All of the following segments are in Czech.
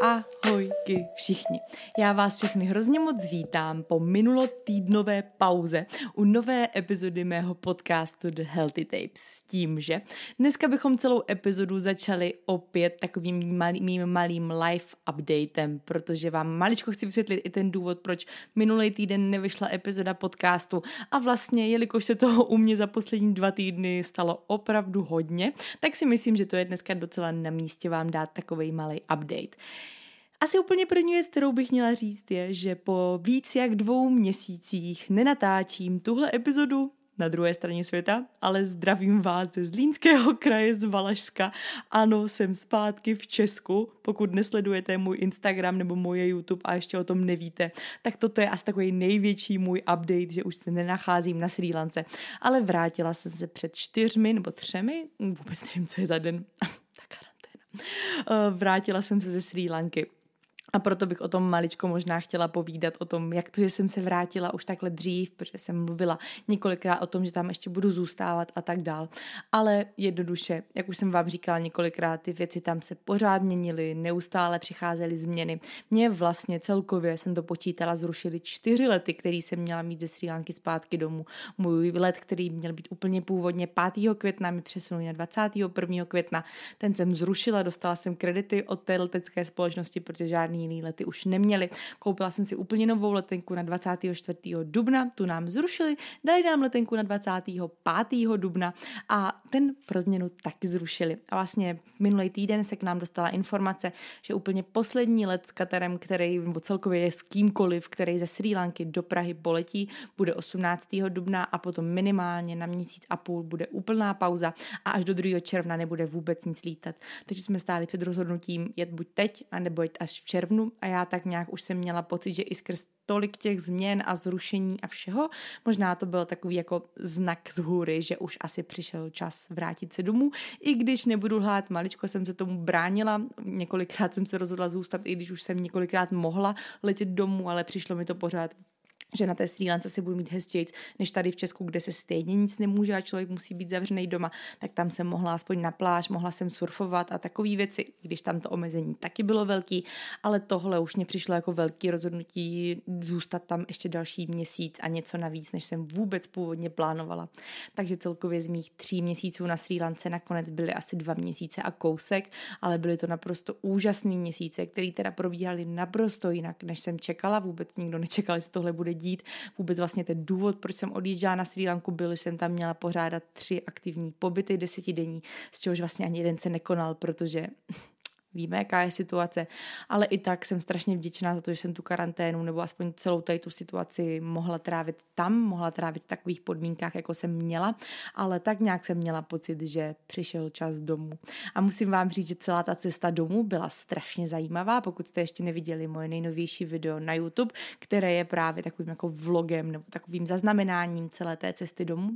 Ahojky všichni. Já vás všechny hrozně moc vítám po minulotýdnové pauze u nové epizody mého podcastu The Healthy Tapes s tím, že dneska bychom celou epizodu začali opět takovým malý, mým malým live updatem, protože vám maličko chci vysvětlit i ten důvod, proč minulý týden nevyšla epizoda podcastu a vlastně, jelikož se toho u mě za poslední dva týdny stalo opravdu hodně, tak si myslím, že to je dneska docela na místě vám dát takový malý update. Asi úplně první věc, kterou bych měla říct, je, že po víc jak dvou měsících nenatáčím tuhle epizodu na druhé straně světa, ale zdravím vás ze Zlínského kraje z Valašska. Ano, jsem zpátky v Česku. Pokud nesledujete můj Instagram nebo moje YouTube a ještě o tom nevíte, tak toto je asi takový největší můj update, že už se nenacházím na Sri Lance. Ale vrátila jsem se před čtyřmi nebo třemi, vůbec nevím, co je za den, ta karanténa. Eh, vrátila jsem se ze Sri Lanky a proto bych o tom maličko možná chtěla povídat, o tom, jak to, že jsem se vrátila už takhle dřív, protože jsem mluvila několikrát o tom, že tam ještě budu zůstávat a tak dál. Ale jednoduše, jak už jsem vám říkala několikrát, ty věci tam se pořád měnily, neustále přicházely změny. Mě vlastně celkově, jsem to počítala, zrušili čtyři lety, který jsem měla mít ze Sri Lanky zpátky domů. Můj let, který měl být úplně původně 5. května, mi přesunuli na 21. května. Ten jsem zrušila, dostala jsem kredity od té letecké společnosti, protože žádný jiný lety už neměli. Koupila jsem si úplně novou letenku na 24. dubna, tu nám zrušili, dali nám letenku na 25. dubna a ten pro změnu taky zrušili. A vlastně minulý týden se k nám dostala informace, že úplně poslední let s Katarem, který, nebo celkově je s kýmkoliv, který ze Sri Lanky do Prahy poletí, bude 18. dubna a potom minimálně na měsíc a půl bude úplná pauza a až do 2. června nebude vůbec nic lítat. Takže jsme stáli před rozhodnutím jet buď teď, anebo jet až v červnu červnu a já tak nějak už jsem měla pocit, že i skrz tolik těch změn a zrušení a všeho, možná to byl takový jako znak z hůry, že už asi přišel čas vrátit se domů, i když nebudu lhát, maličko jsem se tomu bránila, několikrát jsem se rozhodla zůstat, i když už jsem několikrát mohla letět domů, ale přišlo mi to pořád že na té Sri Lance si budu mít hezčejc, než tady v Česku, kde se stejně nic nemůže a člověk musí být zavřený doma, tak tam jsem mohla aspoň na pláž, mohla jsem surfovat a takové věci, když tam to omezení taky bylo velký, ale tohle už mě přišlo jako velký rozhodnutí zůstat tam ještě další měsíc a něco navíc, než jsem vůbec původně plánovala. Takže celkově z mých tří měsíců na Sri Lance nakonec byly asi dva měsíce a kousek, ale byly to naprosto úžasné měsíce, které teda probíhaly naprosto jinak, než jsem čekala. Vůbec nikdo nečekal, že tohle bude dít. Vůbec vlastně ten důvod, proč jsem odjížděla na Sri Lanku, byl, že jsem tam měla pořádat tři aktivní pobyty desetidenní, z čehož vlastně ani jeden se nekonal, protože víme, jaká je situace, ale i tak jsem strašně vděčná za to, že jsem tu karanténu nebo aspoň celou tady tu situaci mohla trávit tam, mohla trávit v takových podmínkách, jako jsem měla, ale tak nějak jsem měla pocit, že přišel čas domů. A musím vám říct, že celá ta cesta domů byla strašně zajímavá, pokud jste ještě neviděli moje nejnovější video na YouTube, které je právě takovým jako vlogem nebo takovým zaznamenáním celé té cesty domů,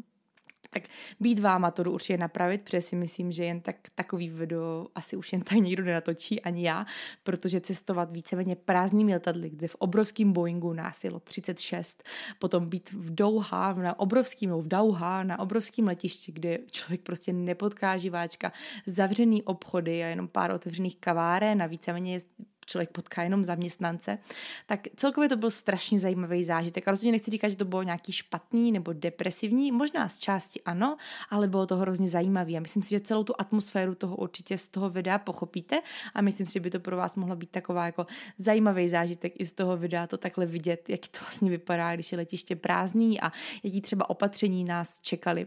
tak být váma to jdu určitě napravit, protože si myslím, že jen tak takový video asi už jen tak nikdo nenatočí, ani já, protože cestovat víceméně prázdnými letadly, kde v obrovském Boeingu nás jelo 36, potom být v Douha, na obrovským, v Dauha, na obrovském letišti, kde člověk prostě nepotká živáčka, zavřený obchody a jenom pár otevřených kaváren a víceméně člověk potká jenom zaměstnance, tak celkově to byl strašně zajímavý zážitek. A rozhodně nechci říkat, že to bylo nějaký špatný nebo depresivní, možná z části ano, ale bylo to hrozně zajímavé. A myslím si, že celou tu atmosféru toho určitě z toho videa pochopíte a myslím si, že by to pro vás mohlo být taková jako zajímavý zážitek i z toho videa to takhle vidět, jak to vlastně vypadá, když je letiště prázdný a jaký třeba opatření nás čekali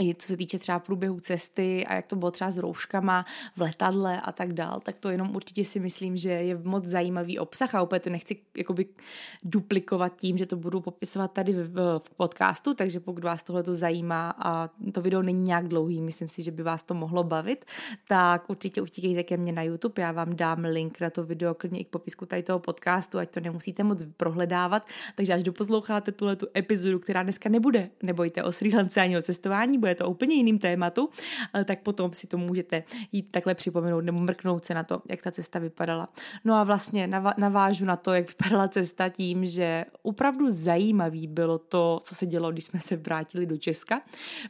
i co se týče třeba průběhu cesty a jak to bylo třeba s rouškama v letadle a tak dál, tak to jenom určitě si myslím, že je moc zajímavý obsah a opět to nechci jakoby duplikovat tím, že to budu popisovat tady v, v podcastu, takže pokud vás tohle to zajímá a to video není nějak dlouhý, myslím si, že by vás to mohlo bavit, tak určitě utíkejte ke mně na YouTube, já vám dám link na to video klidně i k popisku tady toho podcastu, ať to nemusíte moc prohledávat, takže až doposloucháte tuhle tu epizodu, která dneska nebude, nebojte o Sri Lance ani o cestování, bude to úplně jiným tématu, tak potom si to můžete jít takhle připomenout nebo mrknout se na to, jak ta cesta vypadala. No a vlastně navážu na to, jak vypadala cesta tím, že opravdu zajímavý bylo to, co se dělo, když jsme se vrátili do Česka,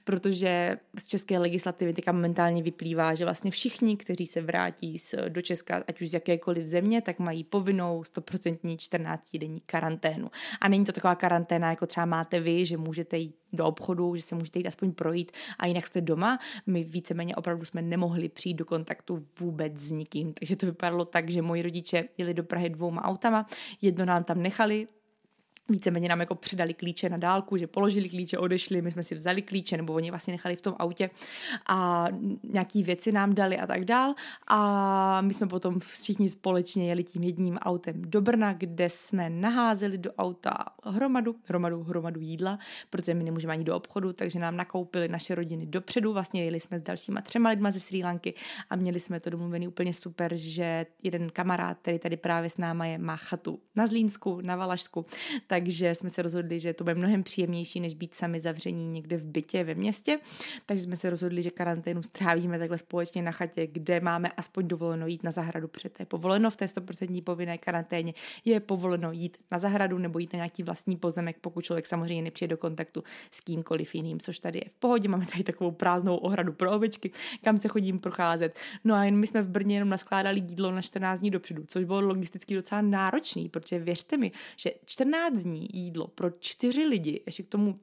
protože z české legislativy teďka momentálně vyplývá, že vlastně všichni, kteří se vrátí do Česka, ať už z jakékoliv země, tak mají povinnou 100% 14 denní karanténu. A není to taková karanténa, jako třeba máte vy, že můžete jít do obchodu, že se můžete jít aspoň projít a jinak jste doma. My víceméně opravdu jsme nemohli přijít do kontaktu vůbec s nikým. Takže to vypadalo tak, že moji rodiče jeli do Prahy dvouma autama, jedno nám tam nechali, víceméně nám jako předali klíče na dálku, že položili klíče, odešli, my jsme si vzali klíče, nebo oni vlastně nechali v tom autě a nějaký věci nám dali a tak dál. A my jsme potom všichni společně jeli tím jedním autem do Brna, kde jsme naházeli do auta hromadu, hromadu, hromadu jídla, protože my nemůžeme ani do obchodu, takže nám nakoupili naše rodiny dopředu. Vlastně jeli jsme s dalšíma třema lidma ze Sri Lanky a měli jsme to domluvený úplně super, že jeden kamarád, který tady právě s náma je, má chatu na Zlínsku, na Valašsku, takže jsme se rozhodli, že to bude mnohem příjemnější, než být sami zavření někde v bytě ve městě. Takže jsme se rozhodli, že karanténu strávíme takhle společně na chatě, kde máme aspoň dovoleno jít na zahradu, protože to je povoleno v té 100% povinné karanténě. Je povoleno jít na zahradu nebo jít na nějaký vlastní pozemek, pokud člověk samozřejmě nepřijde do kontaktu s kýmkoliv jiným, což tady je v pohodě. Máme tady takovou prázdnou ohradu pro ovečky, kam se chodím procházet. No a jen my jsme v Brně jenom naskládali jídlo na 14 dní dopředu, což bylo logisticky docela náročný, protože věřte mi, že 14 dní jídlo pro čtyři lidi, ještě k tomu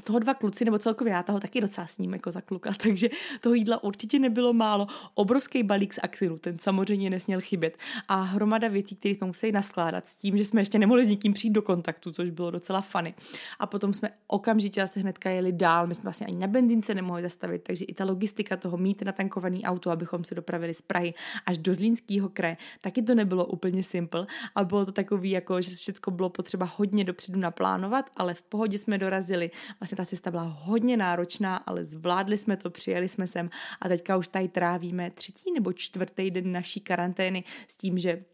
z toho dva kluci, nebo celkově já toho taky docela sním jako za kluka, takže toho jídla určitě nebylo málo. Obrovský balík z aktinu, ten samozřejmě nesměl chybět. A hromada věcí, které jsme museli naskládat s tím, že jsme ještě nemohli s nikým přijít do kontaktu, což bylo docela funny. A potom jsme okamžitě asi hnedka jeli dál, my jsme vlastně ani na benzínce nemohli zastavit, takže i ta logistika toho mít natankovaný auto, abychom se dopravili z Prahy až do Zlínského kraje, taky to nebylo úplně simple a bylo to takový, jako, že všechno bylo potřeba hodně dopředu naplánovat, ale v pohodě jsme dorazili Vlastně ta cesta byla hodně náročná, ale zvládli jsme to, přijeli jsme sem a teďka už tady trávíme třetí nebo čtvrtý den naší karantény s tím, že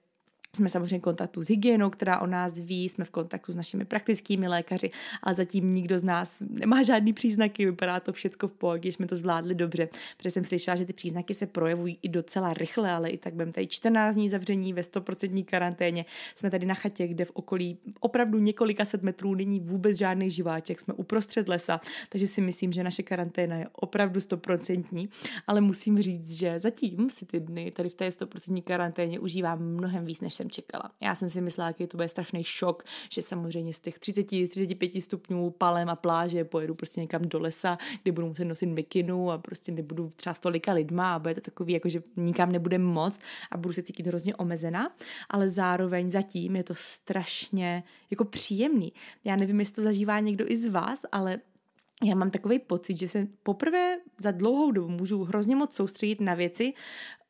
jsme samozřejmě v kontaktu s hygienou, která o nás ví, jsme v kontaktu s našimi praktickými lékaři, ale zatím nikdo z nás nemá žádný příznaky, vypadá to všechno v pohodě, jsme to zvládli dobře, protože jsem slyšela, že ty příznaky se projevují i docela rychle, ale i tak budeme tady 14 dní zavření ve 100% karanténě. Jsme tady na chatě, kde v okolí opravdu několika set metrů není vůbec žádný živáček, jsme uprostřed lesa, takže si myslím, že naše karanténa je opravdu 100%, ale musím říct, že zatím si ty dny tady v té 100% karanténě užívám mnohem víc, než jsem čekala. Já jsem si myslela, jaký to bude strašný šok, že samozřejmě z těch 30-35 stupňů palem a pláže pojedu prostě někam do lesa, kde budu muset nosit mikinu a prostě nebudu třeba s tolika lidma a bude to takový, jako že nikam nebude moc a budu se cítit hrozně omezená, ale zároveň zatím je to strašně jako příjemný. Já nevím, jestli to zažívá někdo i z vás, ale já mám takový pocit, že se poprvé za dlouhou dobu můžu hrozně moc soustředit na věci,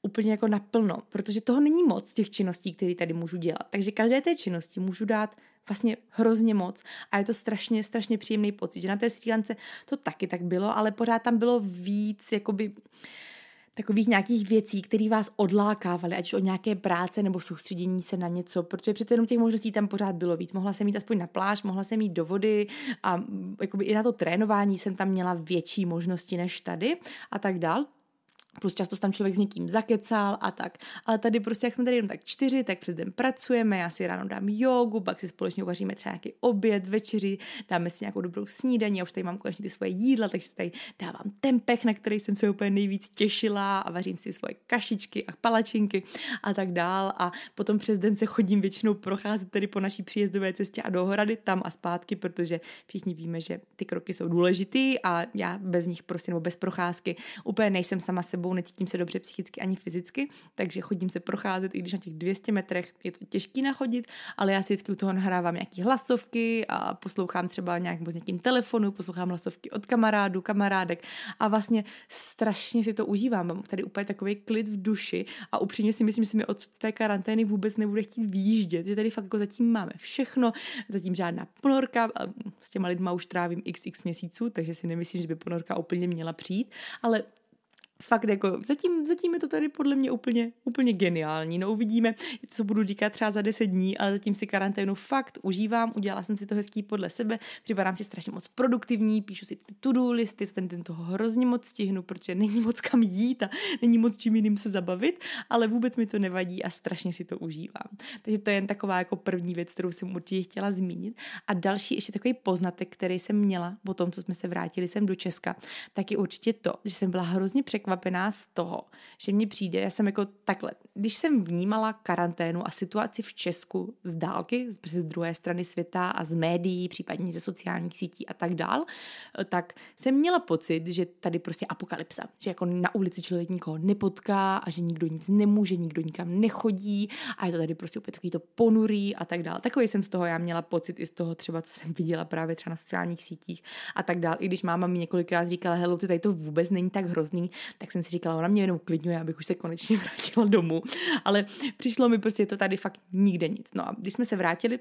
úplně jako naplno, protože toho není moc těch činností, které tady můžu dělat. Takže každé té činnosti můžu dát vlastně hrozně moc a je to strašně, strašně příjemný pocit, že na té Sri to taky tak bylo, ale pořád tam bylo víc jakoby takových nějakých věcí, které vás odlákávaly, ať už od nějaké práce nebo soustředění se na něco, protože přece jenom těch možností tam pořád bylo víc. Mohla jsem jít aspoň na pláž, mohla jsem jít do vody a jakoby i na to trénování jsem tam měla větší možnosti než tady a tak dál. Plus často tam člověk s někým zakecal a tak. Ale tady prostě, jak jsme tady jenom tak čtyři, tak přes den pracujeme, já si ráno dám jogu, pak si společně uvaříme třeba nějaký oběd, večeři, dáme si nějakou dobrou snídaní, já už tady mám konečně ty svoje jídla, takže si tady dávám tempeh, na který jsem se úplně nejvíc těšila a vařím si svoje kašičky a palačinky a tak dál. A potom přes den se chodím většinou procházet tady po naší příjezdové cestě a do hrady tam a zpátky, protože všichni víme, že ty kroky jsou důležitý a já bez nich prostě nebo bez procházky úplně nejsem sama sebou sebou, necítím se dobře psychicky ani fyzicky, takže chodím se procházet, i když na těch 200 metrech je to těžký nachodit, ale já si vždycky u toho nahrávám nějaký hlasovky a poslouchám třeba nějak s někým telefonu, poslouchám hlasovky od kamarádů, kamarádek a vlastně strašně si to užívám. Mám tady úplně takový klid v duši a upřímně si myslím, že si mi z té karantény vůbec nebude chtít výjíždět, že tady fakt jako zatím máme všechno, zatím žádná ponorka, s těma lidma už trávím xx měsíců, takže si nemyslím, že by ponorka úplně měla přijít, ale fakt jako zatím, zatím je to tady podle mě úplně, úplně geniální. No uvidíme, co budu říkat třeba za 10 dní, ale zatím si karanténu fakt užívám, udělala jsem si to hezký podle sebe, připadám si strašně moc produktivní, píšu si ty to-do listy, ten, ten toho hrozně moc stihnu, protože není moc kam jít a není moc čím jiným se zabavit, ale vůbec mi to nevadí a strašně si to užívám. Takže to je jen taková jako první věc, kterou jsem určitě chtěla zmínit. A další ještě takový poznatek, který jsem měla po tom, co jsme se vrátili sem do Česka, tak je určitě to, že jsem byla hrozně překvapená z toho, že mně přijde, já jsem jako takhle, když jsem vnímala karanténu a situaci v Česku z dálky, z druhé strany světa a z médií, případně ze sociálních sítí a tak dál, tak jsem měla pocit, že tady prostě apokalypsa, že jako na ulici člověk nikoho nepotká a že nikdo nic nemůže, nikdo nikam nechodí a je to tady prostě úplně takový to ponurý a tak dál. Takový jsem z toho já měla pocit i z toho třeba, co jsem viděla právě třeba na sociálních sítích a tak dál. I když máma mi několikrát říkala, hele, ty tady to vůbec není tak hrozný, tak jsem si říkala, ona mě jenom uklidňuje, abych už se konečně vrátila domů. Ale přišlo mi prostě to tady fakt nikde nic. No a když jsme se vrátili,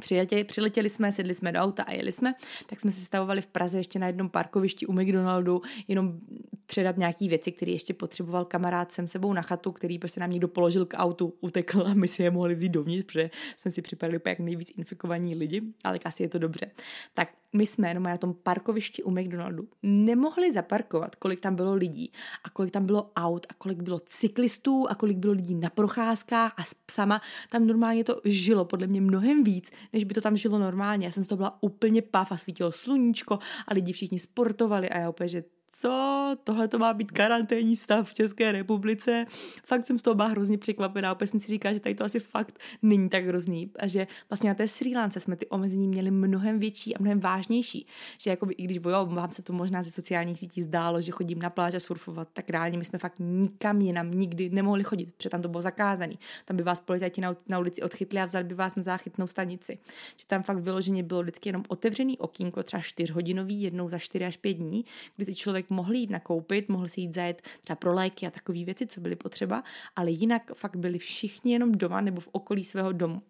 Přiletěli, přiletěli jsme, sedli jsme do auta a jeli jsme, tak jsme se stavovali v Praze ještě na jednom parkovišti u McDonaldu, jenom předat nějaký věci, které ještě potřeboval kamarád sem sebou na chatu, který prostě nám někdo položil k autu, utekl a my si je mohli vzít dovnitř, protože jsme si připadali jak nejvíc infikovaní lidi, ale asi je to dobře. Tak my jsme jenom na tom parkovišti u McDonaldu nemohli zaparkovat, kolik tam bylo lidí a kolik tam bylo aut a kolik bylo cyklistů a kolik bylo lidí na procházkách a s psama. Tam normálně to žilo podle mě mnohem víc, než by to tam žilo normálně. Já jsem z toho byla úplně pav a svítilo sluníčko a lidi všichni sportovali a já úplně, že co, tohle to má být karanténní stav v České republice. Fakt jsem z toho byla hrozně překvapená, opět jsem si říkala, že tady to asi fakt není tak hrozný a že vlastně na té Sri Lance jsme ty omezení měli mnohem větší a mnohem vážnější. Že jakoby, i když bojo, vám se to možná ze sociálních sítí zdálo, že chodím na pláž a surfovat, tak reálně my jsme fakt nikam jinam nikdy nemohli chodit, protože tam to bylo zakázané. Tam by vás policajti na, na ulici odchytli a vzali by vás na záchytnou stanici. Že tam fakt vyloženě bylo vždycky jenom otevřený okýnko, třeba čtyřhodinový, jednou za 4 až 5 dní, kdy si člověk člověk mohl jít nakoupit, mohl si jít zajet třeba pro léky a takové věci, co byly potřeba, ale jinak fakt byli všichni jenom doma nebo v okolí svého domu.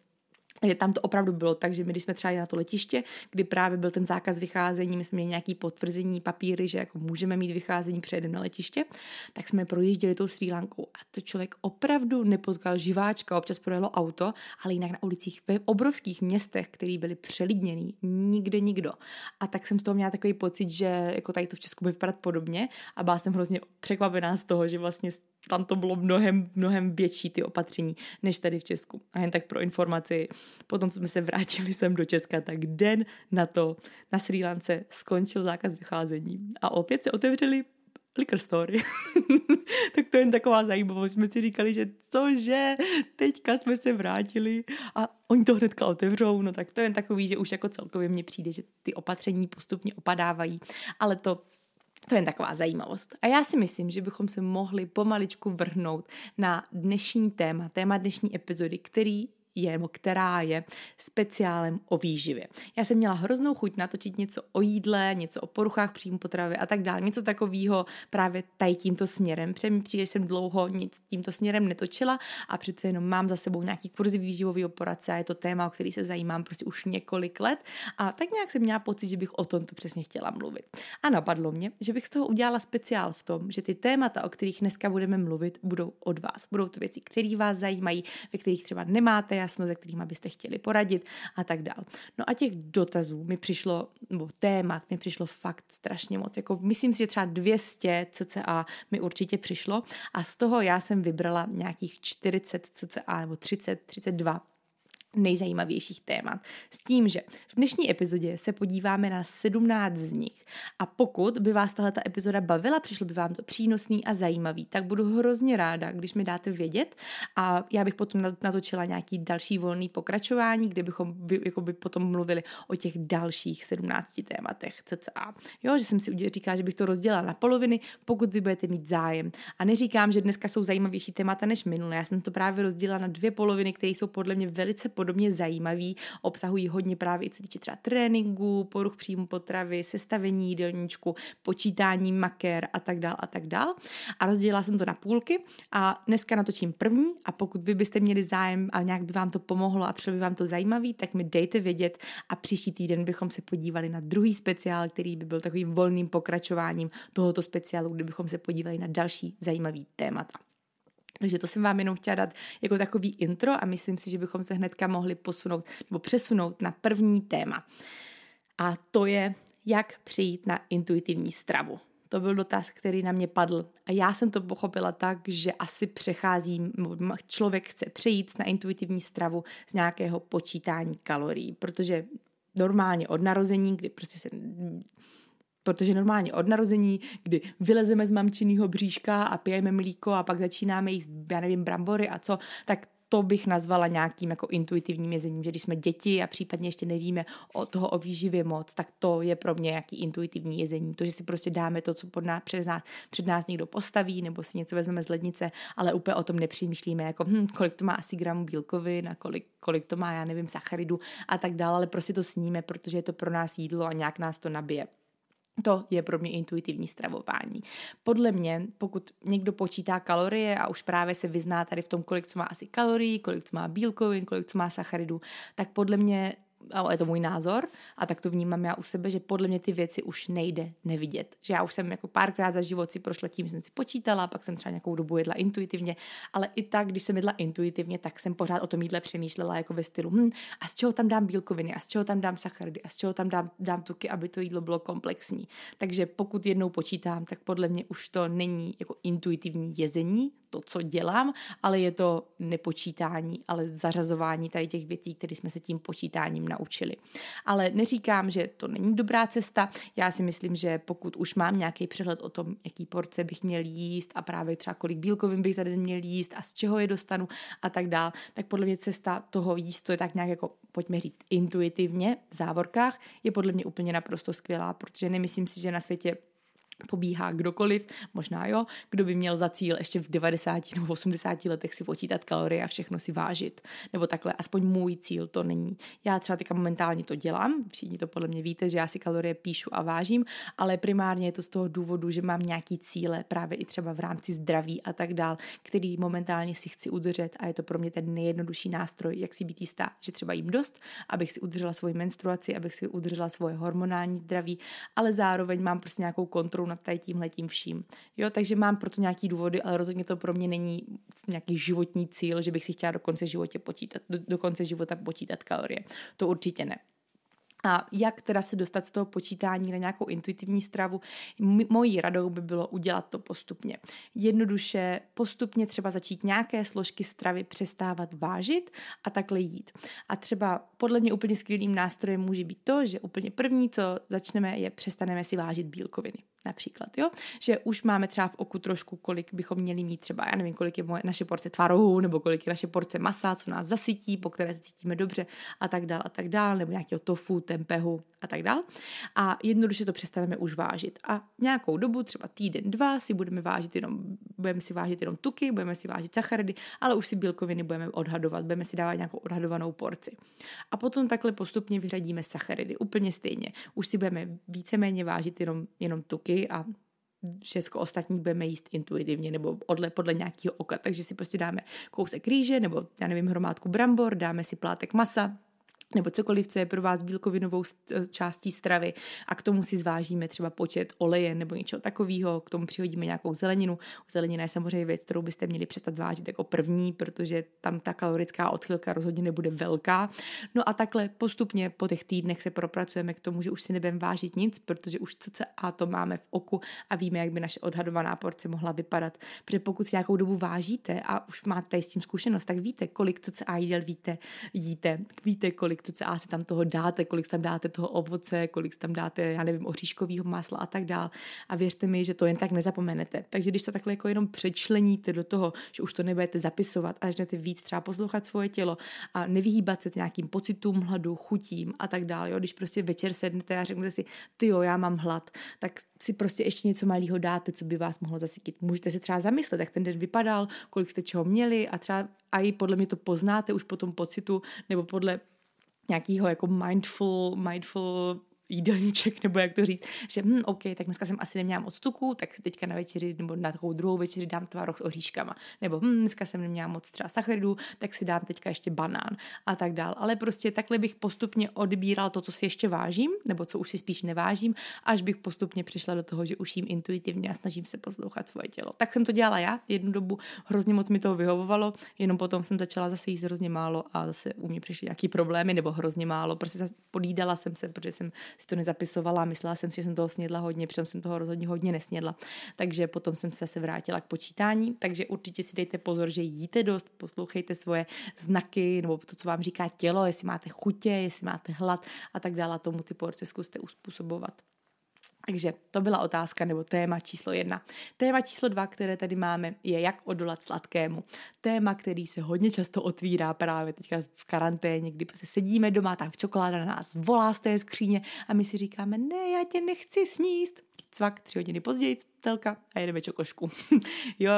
Takže tam to opravdu bylo tak, že my, když jsme třeba na to letiště, kdy právě byl ten zákaz vycházení, my jsme měli nějaký potvrzení, papíry, že jako můžeme mít vycházení předem na letiště, tak jsme projížděli tou Sri Lankou a to člověk opravdu nepotkal živáčka, občas projelo auto, ale jinak na ulicích ve obrovských městech, které byly přelidněný, nikde nikdo. A tak jsem z toho měla takový pocit, že jako tady to v Česku by vypadat podobně a byla jsem hrozně překvapená z toho, že vlastně tam to bylo mnohem, mnohem větší ty opatření, než tady v Česku. A jen tak pro informaci, potom jsme se vrátili sem do Česka, tak den na to na Sri Lance skončil zákaz vycházení a opět se otevřeli liquor story. tak to je jen taková zajímavost. Jsme si říkali, že cože, teďka jsme se vrátili a oni to hnedka otevřou, no tak to je jen takový, že už jako celkově mně přijde, že ty opatření postupně opadávají, ale to to je taková zajímavost. A já si myslím, že bychom se mohli pomaličku vrhnout na dnešní téma, téma dnešní epizody, který je, která je speciálem o výživě. Já jsem měla hroznou chuť natočit něco o jídle, něco o poruchách příjmu potravy a tak dále, něco takového právě tady tímto směrem. Mi přijde, že jsem dlouho nic tímto směrem netočila a přece jenom mám za sebou nějaký kurzy výživového poradce a je to téma, o který se zajímám prostě už několik let a tak nějak jsem měla pocit, že bych o tom to přesně chtěla mluvit. A napadlo mě, že bych z toho udělala speciál v tom, že ty témata, o kterých dneska budeme mluvit, budou od vás. Budou to věci, které vás zajímají, ve kterých třeba nemáte jasno, se kterými byste chtěli poradit a tak dál. No a těch dotazů mi přišlo, nebo témat mi přišlo fakt strašně moc. Jako myslím si, že třeba 200 cca mi určitě přišlo a z toho já jsem vybrala nějakých 40 cca nebo 30, 32 nejzajímavějších témat. S tím, že v dnešní epizodě se podíváme na 17 z nich. A pokud by vás tahle epizoda bavila, přišlo by vám to přínosný a zajímavý, tak budu hrozně ráda, když mi dáte vědět a já bych potom natočila nějaký další volný pokračování, kde bychom by, jako by potom mluvili o těch dalších 17 tématech cca. Jo, že jsem si říkala, že bych to rozdělala na poloviny, pokud vy budete mít zájem. A neříkám, že dneska jsou zajímavější témata než minule. Já jsem to právě rozdělila na dvě poloviny, které jsou podle mě velice podobně zajímavý, obsahují hodně právě i co týče třeba tréninku, poruch příjmu potravy, sestavení jídelníčku, počítání maker a tak dál a tak dál. A rozdělila jsem to na půlky a dneska natočím první a pokud vy byste měli zájem a nějak by vám to pomohlo a přišlo by vám to zajímavý, tak mi dejte vědět a příští týden bychom se podívali na druhý speciál, který by byl takovým volným pokračováním tohoto speciálu, kde bychom se podívali na další zajímavý témata. Takže to jsem vám jenom chtěla dát jako takový intro a myslím si, že bychom se hnedka mohli posunout nebo přesunout na první téma. A to je, jak přijít na intuitivní stravu. To byl dotaz, který na mě padl. A já jsem to pochopila tak, že asi přecházím, člověk chce přejít na intuitivní stravu z nějakého počítání kalorií, protože normálně od narození, kdy prostě se Protože normálně od narození, kdy vylezeme z mamčinného bříška a pijeme mlíko a pak začínáme jíst, já nevím, brambory a co, tak to bych nazvala nějakým jako intuitivním jezením, že když jsme děti a případně ještě nevíme o toho o výživě moc, tak to je pro mě nějaký intuitivní jezení. To, že si prostě dáme to, co pod nás, před, nás, před nás někdo postaví, nebo si něco vezmeme z lednice, ale úplně o tom nepřemýšlíme, jako hm, kolik to má asi gramů bílkovin a kolik, kolik to má, já nevím, sacharidu a tak dále, ale prostě to sníme, protože je to pro nás jídlo a nějak nás to nabije. To je pro mě intuitivní stravování. Podle mě, pokud někdo počítá kalorie a už právě se vyzná tady v tom, kolik co má asi kalorií, kolik co má bílkovin, kolik co má sacharidů, tak podle mě ale je to můj názor a tak to vnímám já u sebe, že podle mě ty věci už nejde nevidět. Že já už jsem jako párkrát za život si prošla tím, že jsem si počítala, pak jsem třeba nějakou dobu jedla intuitivně, ale i tak, když jsem jedla intuitivně, tak jsem pořád o tom jídle přemýšlela jako ve stylu, hm, a z čeho tam dám bílkoviny, a z čeho tam dám sacharidy, a z čeho tam dám, dám tuky, aby to jídlo bylo komplexní. Takže pokud jednou počítám, tak podle mě už to není jako intuitivní jezení, to, co dělám, ale je to nepočítání, ale zařazování tady těch věcí, které jsme se tím počítáním naučili. Ale neříkám, že to není dobrá cesta. Já si myslím, že pokud už mám nějaký přehled o tom, jaký porce bych měl jíst a právě třeba kolik bílkovin bych za den měl jíst a z čeho je dostanu a tak dál, tak podle mě cesta toho jíst, to je tak nějak jako, pojďme říct, intuitivně v závorkách, je podle mě úplně naprosto skvělá, protože nemyslím si, že na světě pobíhá kdokoliv, možná jo, kdo by měl za cíl ještě v 90 nebo 80 letech si počítat kalorie a všechno si vážit. Nebo takhle, aspoň můj cíl to není. Já třeba teďka momentálně to dělám, všichni to podle mě víte, že já si kalorie píšu a vážím, ale primárně je to z toho důvodu, že mám nějaký cíle právě i třeba v rámci zdraví a tak dál, který momentálně si chci udržet a je to pro mě ten nejjednodušší nástroj, jak si být jistá, že třeba jim dost, abych si udržela svoji menstruaci, abych si udržela svoje hormonální zdraví, ale zároveň mám prostě nějakou kontrolu nad tady tímhletím vším. Jo, takže mám proto nějaký důvody, ale rozhodně to pro mě není nějaký životní cíl, že bych si chtěla do konce, životě počítat, do, do konce života počítat kalorie. To určitě ne. A jak teda se dostat z toho počítání na nějakou intuitivní stravu? Mojí radou by bylo udělat to postupně. Jednoduše postupně třeba začít nějaké složky stravy přestávat vážit a takhle jít. A třeba podle mě úplně skvělým nástrojem může být to, že úplně první, co začneme, je přestaneme si vážit bílkoviny například, jo? Že už máme třeba v oku trošku, kolik bychom měli mít třeba, já nevím, kolik je moje, naše porce tvarohu, nebo kolik je naše porce masa, co nás zasytí, po které se cítíme dobře a tak dál a tak dál, nebo nějakého tofu, tempehu a tak dál. A jednoduše to přestaneme už vážit. A nějakou dobu, třeba týden, dva, si budeme vážit jenom, budeme si vážit jenom tuky, budeme si vážit sacharidy, ale už si bílkoviny budeme odhadovat, budeme si dávat nějakou odhadovanou porci. A potom takhle postupně vyřadíme sacharidy, úplně stejně. Už si budeme víceméně vážit jenom, jenom tuky, tuky a všechno ostatní budeme jíst intuitivně nebo odle, podle nějakého oka. Takže si prostě dáme kousek rýže nebo, já nevím, hromádku brambor, dáme si plátek masa, nebo cokoliv, co je pro vás bílkovinovou e, částí stravy a k tomu si zvážíme třeba počet oleje nebo něčeho takového, k tomu přihodíme nějakou zeleninu. Zelenina je samozřejmě věc, kterou byste měli přestat vážit jako první, protože tam ta kalorická odchylka rozhodně nebude velká. No a takhle postupně po těch týdnech se propracujeme k tomu, že už si nebudeme vážit nic, protože už a to máme v oku a víme, jak by naše odhadovaná porce mohla vypadat. Protože pokud si nějakou dobu vážíte a už máte s tím zkušenost, tak víte, kolik a jídel víte, jíte, víte, kolik kolik cca si tam toho dáte, kolik tam dáte toho ovoce, kolik tam dáte, já nevím, oříškového másla a tak dál. A věřte mi, že to jen tak nezapomenete. Takže když to takhle jako jenom přečleníte do toho, že už to nebudete zapisovat a začnete víc třeba poslouchat svoje tělo a nevyhýbat se nějakým pocitům hladu, chutím a tak dále. Jo? Když prostě večer sednete a řeknete si, ty jo, já mám hlad, tak si prostě ještě něco malého dáte, co by vás mohlo zasytit. Můžete si třeba zamyslet, jak ten den vypadal, kolik jste čeho měli a třeba a i podle mě to poznáte už po tom pocitu nebo podle nějakého jako mindful, mindful jídelníček, nebo jak to říct, že hm, OK, tak dneska jsem asi neměla moc tuku, tak si teďka na večeři nebo na takovou druhou večeři dám tvaroh s oříškama. Nebo hm, dneska jsem neměla moc třeba sacharidů, tak si dám teďka ještě banán a tak dál. Ale prostě takhle bych postupně odbíral to, co si ještě vážím, nebo co už si spíš nevážím, až bych postupně přišla do toho, že už jím intuitivně a snažím se poslouchat svoje tělo. Tak jsem to dělala já, jednu dobu hrozně moc mi to vyhovovalo, jenom potom jsem začala zase jíst hrozně málo a zase u mě přišly nějaký problémy nebo hrozně málo. Prostě podídala jsem se, protože jsem si to nezapisovala, myslela jsem si, že jsem toho snědla hodně, přitom jsem toho rozhodně hodně nesnědla. Takže potom jsem se zase vrátila k počítání, takže určitě si dejte pozor, že jíte dost, poslouchejte svoje znaky nebo to, co vám říká tělo, jestli máte chutě, jestli máte hlad a tak dále, tomu ty porce zkuste uspůsobovat. Takže to byla otázka nebo téma číslo jedna. Téma číslo dva, které tady máme, je jak odolat sladkému. Téma, který se hodně často otvírá právě teďka v karanténě, kdy prostě sedíme doma, tak čokoláda na nás volá z té skříně a my si říkáme, ne, já tě nechci sníst. Cvak, tři hodiny později, telka a jedeme čokošku. jo,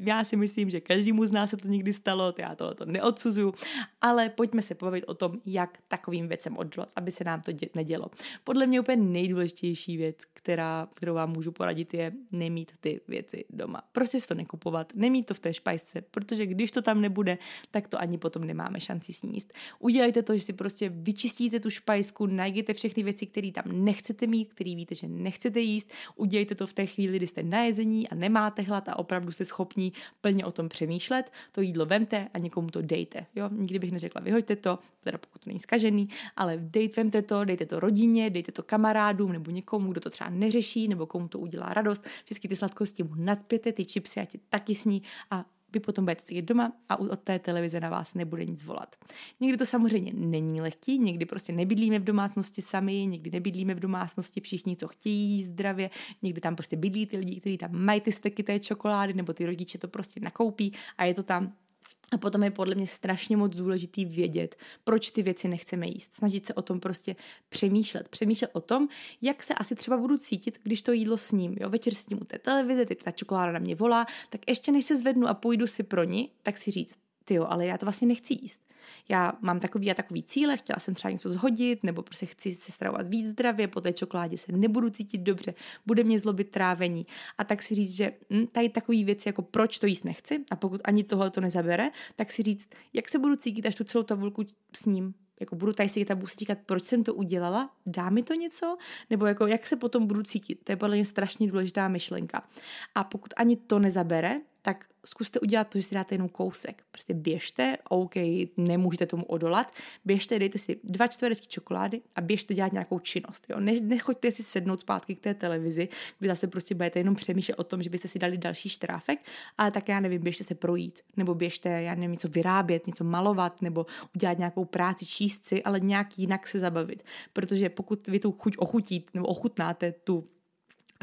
já si myslím, že každému z nás se to někdy stalo, já to, to neodsuzuju, ale pojďme se pobavit o tom, jak takovým věcem odolat, aby se nám to dě- nedělo. Podle mě úplně nejdůležitější věc, která, kterou vám můžu poradit, je nemít ty věci doma. Prostě si to nekupovat, nemít to v té špajsce, protože když to tam nebude, tak to ani potom nemáme šanci sníst. Udělejte to, že si prostě vyčistíte tu špajsku, najděte všechny věci, které tam nechcete mít, které víte, že nechcete jíst, udělejte to v té chvíli, kdy jste na jezení a nemáte hlad a opravdu jste schopní plně o tom přemýšlet, to jídlo vemte a někomu to dejte. Jo? Nikdy bych neřekla, vyhoďte to, teda pokud to není skažený, ale dejte, vemte to, dejte to rodině, dejte to kamarádům nebo někomu, kdo to třeba neřeší nebo komu to udělá radost. Všechny ty sladkosti mu nadpěte, ty čipsy, ať taky sní a vy potom budete sedět doma a od té televize na vás nebude nic volat. Někdy to samozřejmě není lehký, někdy prostě nebydlíme v domácnosti sami, někdy nebydlíme v domácnosti všichni, co chtějí zdravě, někdy tam prostě bydlí ty lidi, kteří tam mají ty steky té čokolády, nebo ty rodiče to prostě nakoupí a je to tam a potom je podle mě strašně moc důležitý vědět, proč ty věci nechceme jíst. Snažit se o tom prostě přemýšlet. Přemýšlet o tom, jak se asi třeba budu cítit, když to jídlo sním. Jo, večer s u té televize, teď ta čokoláda na mě volá, tak ještě než se zvednu a půjdu si pro ní, tak si říct, ty jo, ale já to vlastně nechci jíst já mám takový a takový cíle, chtěla jsem třeba něco zhodit, nebo prostě chci se stravovat víc zdravě, po té čokoládě se nebudu cítit dobře, bude mě zlobit trávení. A tak si říct, že hm, tady takový věci, jako proč to jíst nechci, a pokud ani tohle to nezabere, tak si říct, jak se budu cítit, až tu celou tabulku s ním jako budu tady sedět a budu si říkat, proč jsem to udělala, dá mi to něco, nebo jako jak se potom budu cítit. To je podle mě strašně důležitá myšlenka. A pokud ani to nezabere, tak zkuste udělat to, že si dáte jenom kousek. Prostě běžte, OK, nemůžete tomu odolat, běžte, dejte si dva čtverecky čokolády a běžte dělat nějakou činnost. Jo? Ne, nechoďte si sednout zpátky k té televizi, kdy zase prostě budete jenom přemýšlet o tom, že byste si dali další štráfek, ale tak já nevím, běžte se projít, nebo běžte, já nevím, něco vyrábět, něco malovat, nebo udělat nějakou práci, číst si, ale nějak jinak se zabavit. Protože pokud vy tu chuť ochutíte, nebo ochutnáte tu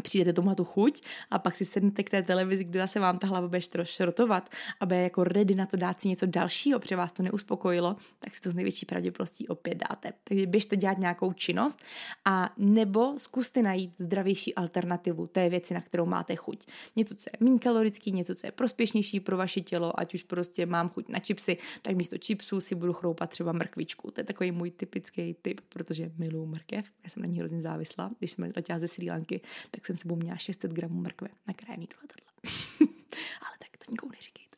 přijdete tomu tu chuť a pak si sednete k té televizi, kde zase vám ta hlava bude šrotovat a bude jako ready na to dát si něco dalšího, protože vás to neuspokojilo, tak si to z největší pravděpodobností opět dáte. Takže běžte dělat nějakou činnost a nebo zkuste najít zdravější alternativu té věci, na kterou máte chuť. Něco, co je méně kalorický, něco, co je prospěšnější pro vaše tělo, ať už prostě mám chuť na čipsy, tak místo čipsů si budu chroupat třeba mrkvičku. To je takový můj typický typ, protože miluji mrkev. Já jsem na ní hrozně závislá. Když jsme letěla ze Sri Lanky, tak jsem sebou měla 600 gramů mrkve na krajený do letadla. Ale tak to nikomu neříkejte.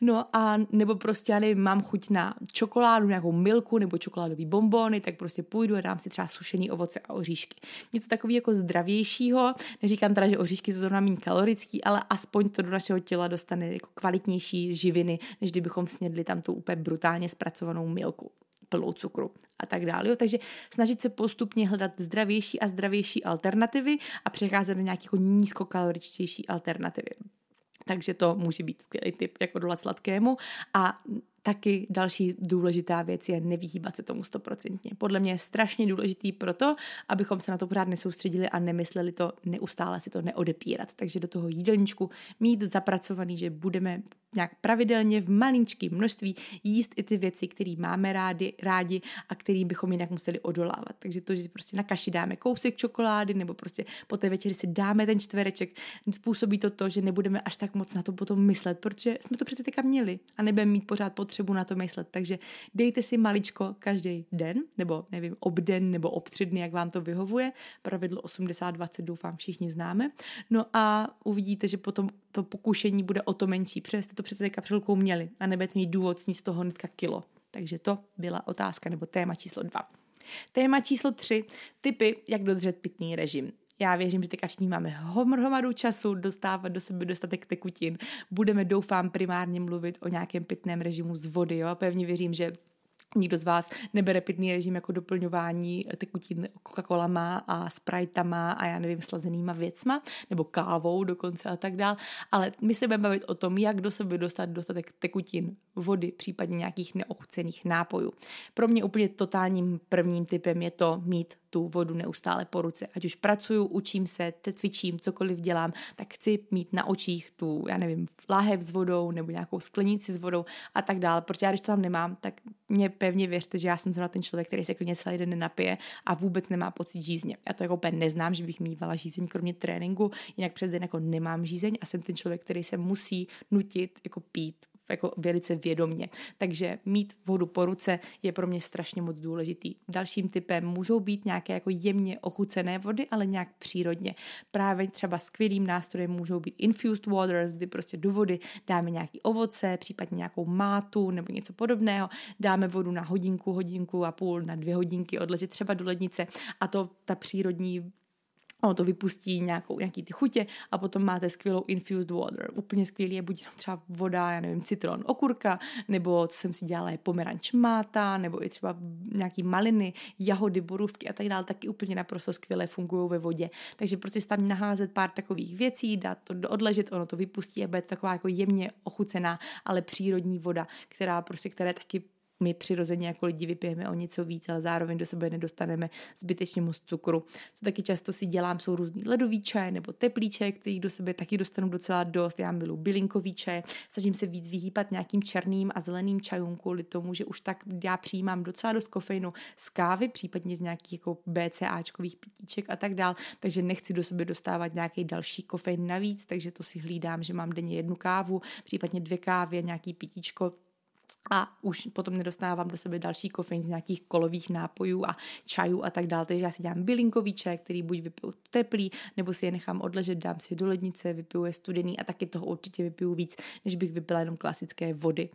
No a nebo prostě, já nevím, mám chuť na čokoládu, nějakou milku nebo čokoládový bombony, tak prostě půjdu a dám si třeba sušený ovoce a oříšky. Něco takového jako zdravějšího. Neříkám teda, že oříšky jsou zrovna méně kalorický, ale aspoň to do našeho těla dostane jako kvalitnější živiny, než kdybychom snědli tam tu úplně brutálně zpracovanou milku plnou cukru a tak dále. Jo. Takže snažit se postupně hledat zdravější a zdravější alternativy a přecházet na nějaké jako nízkokaloričtější alternativy. Takže to může být skvělý tip, jak odolat sladkému. A taky další důležitá věc je nevyhýbat se tomu stoprocentně. Podle mě je strašně důležitý proto, abychom se na to pořád nesoustředili a nemysleli to neustále si to neodepírat. Takže do toho jídelníčku mít zapracovaný, že budeme nějak pravidelně v malinčkém množství jíst i ty věci, které máme rádi, rádi a který bychom jinak museli odolávat. Takže to, že si prostě na kaši dáme kousek čokolády nebo prostě po té večeři si dáme ten čtvereček, způsobí to to, že nebudeme až tak moc na to potom myslet, protože jsme to přece teďka měli a nebudeme mít pořád potřebu na to myslet. Takže dejte si maličko každý den, nebo nevím, obden nebo obtři dny, jak vám to vyhovuje. Pravidlo 80-20 doufám všichni známe. No a uvidíte, že potom to pokušení bude o to menší, protože jste to přece teďka před měli a nebudete mít důvod z toho hnedka kilo. Takže to byla otázka nebo téma číslo dva. Téma číslo tři, typy, jak dodržet pitný režim. Já věřím, že teďka všichni máme hromadu času dostávat do sebe dostatek tekutin. Budeme, doufám, primárně mluvit o nějakém pitném režimu z vody. Jo? Pevně věřím, že Nikdo z vás nebere pitný režim jako doplňování tekutin Coca-Colama a Spritama a já nevím, slazenýma věcma, nebo kávou dokonce a tak dál, ale my se budeme bavit o tom, jak do sebe dostat dostatek tekutin, vody, případně nějakých neochucených nápojů. Pro mě úplně totálním prvním typem je to mít tu vodu neustále po ruce. Ať už pracuju, učím se, cvičím, cokoliv dělám, tak chci mít na očích tu, já nevím, láhev s vodou nebo nějakou sklenici s vodou a tak dále. Protože já když to tam nemám, tak mě pevně věřte, že já jsem zrovna ten člověk, který se klidně celý den nenapije a vůbec nemá pocit žízně. Já to jako úplně neznám, že bych mývala žízeň kromě tréninku, jinak přes den jako nemám žízeň a jsem ten člověk, který se musí nutit jako pít jako velice vědomně. Takže mít vodu po ruce je pro mě strašně moc důležitý. Dalším typem můžou být nějaké jako jemně ochucené vody, ale nějak přírodně. Právě třeba skvělým nástrojem můžou být infused waters, kdy prostě do vody dáme nějaký ovoce, případně nějakou mátu nebo něco podobného, dáme vodu na hodinku, hodinku a půl, na dvě hodinky, odležet třeba do lednice a to ta přírodní ono to vypustí nějakou, nějaký ty chutě a potom máte skvělou infused water. Úplně skvělý je buď třeba voda, já nevím, citron, okurka, nebo co jsem si dělala je pomeranč máta, nebo i třeba nějaký maliny, jahody, borůvky a tak dále, taky úplně naprosto skvěle fungují ve vodě. Takže prostě tam naházet pár takových věcí, dát to odležet, ono to vypustí a bude to taková jako jemně ochucená, ale přírodní voda, která prostě, které taky my přirozeně jako lidi vypijeme o něco víc, ale zároveň do sebe nedostaneme zbytečně moc cukru. Co taky často si dělám, jsou různý ledový čaj nebo teplý čaj, který do sebe taky dostanu docela dost. Já milu bylinkový čaj, snažím se víc vyhýbat nějakým černým a zeleným čajům kvůli tomu, že už tak já přijímám docela dost kofeinu z kávy, případně z nějakých jako BCAčkových pitíček a tak dál, takže nechci do sebe dostávat nějaký další kofein navíc, takže to si hlídám, že mám denně jednu kávu, případně dvě kávy, nějaký pitíčko, a už potom nedostávám do sebe další kofein z nějakých kolových nápojů a čajů a tak dále. Takže já si dělám bylinkový čaj, který buď vypiju teplý, nebo si je nechám odležet, dám si do lednice, vypiju je studený a taky toho určitě vypiju víc, než bych vypila jenom klasické vody.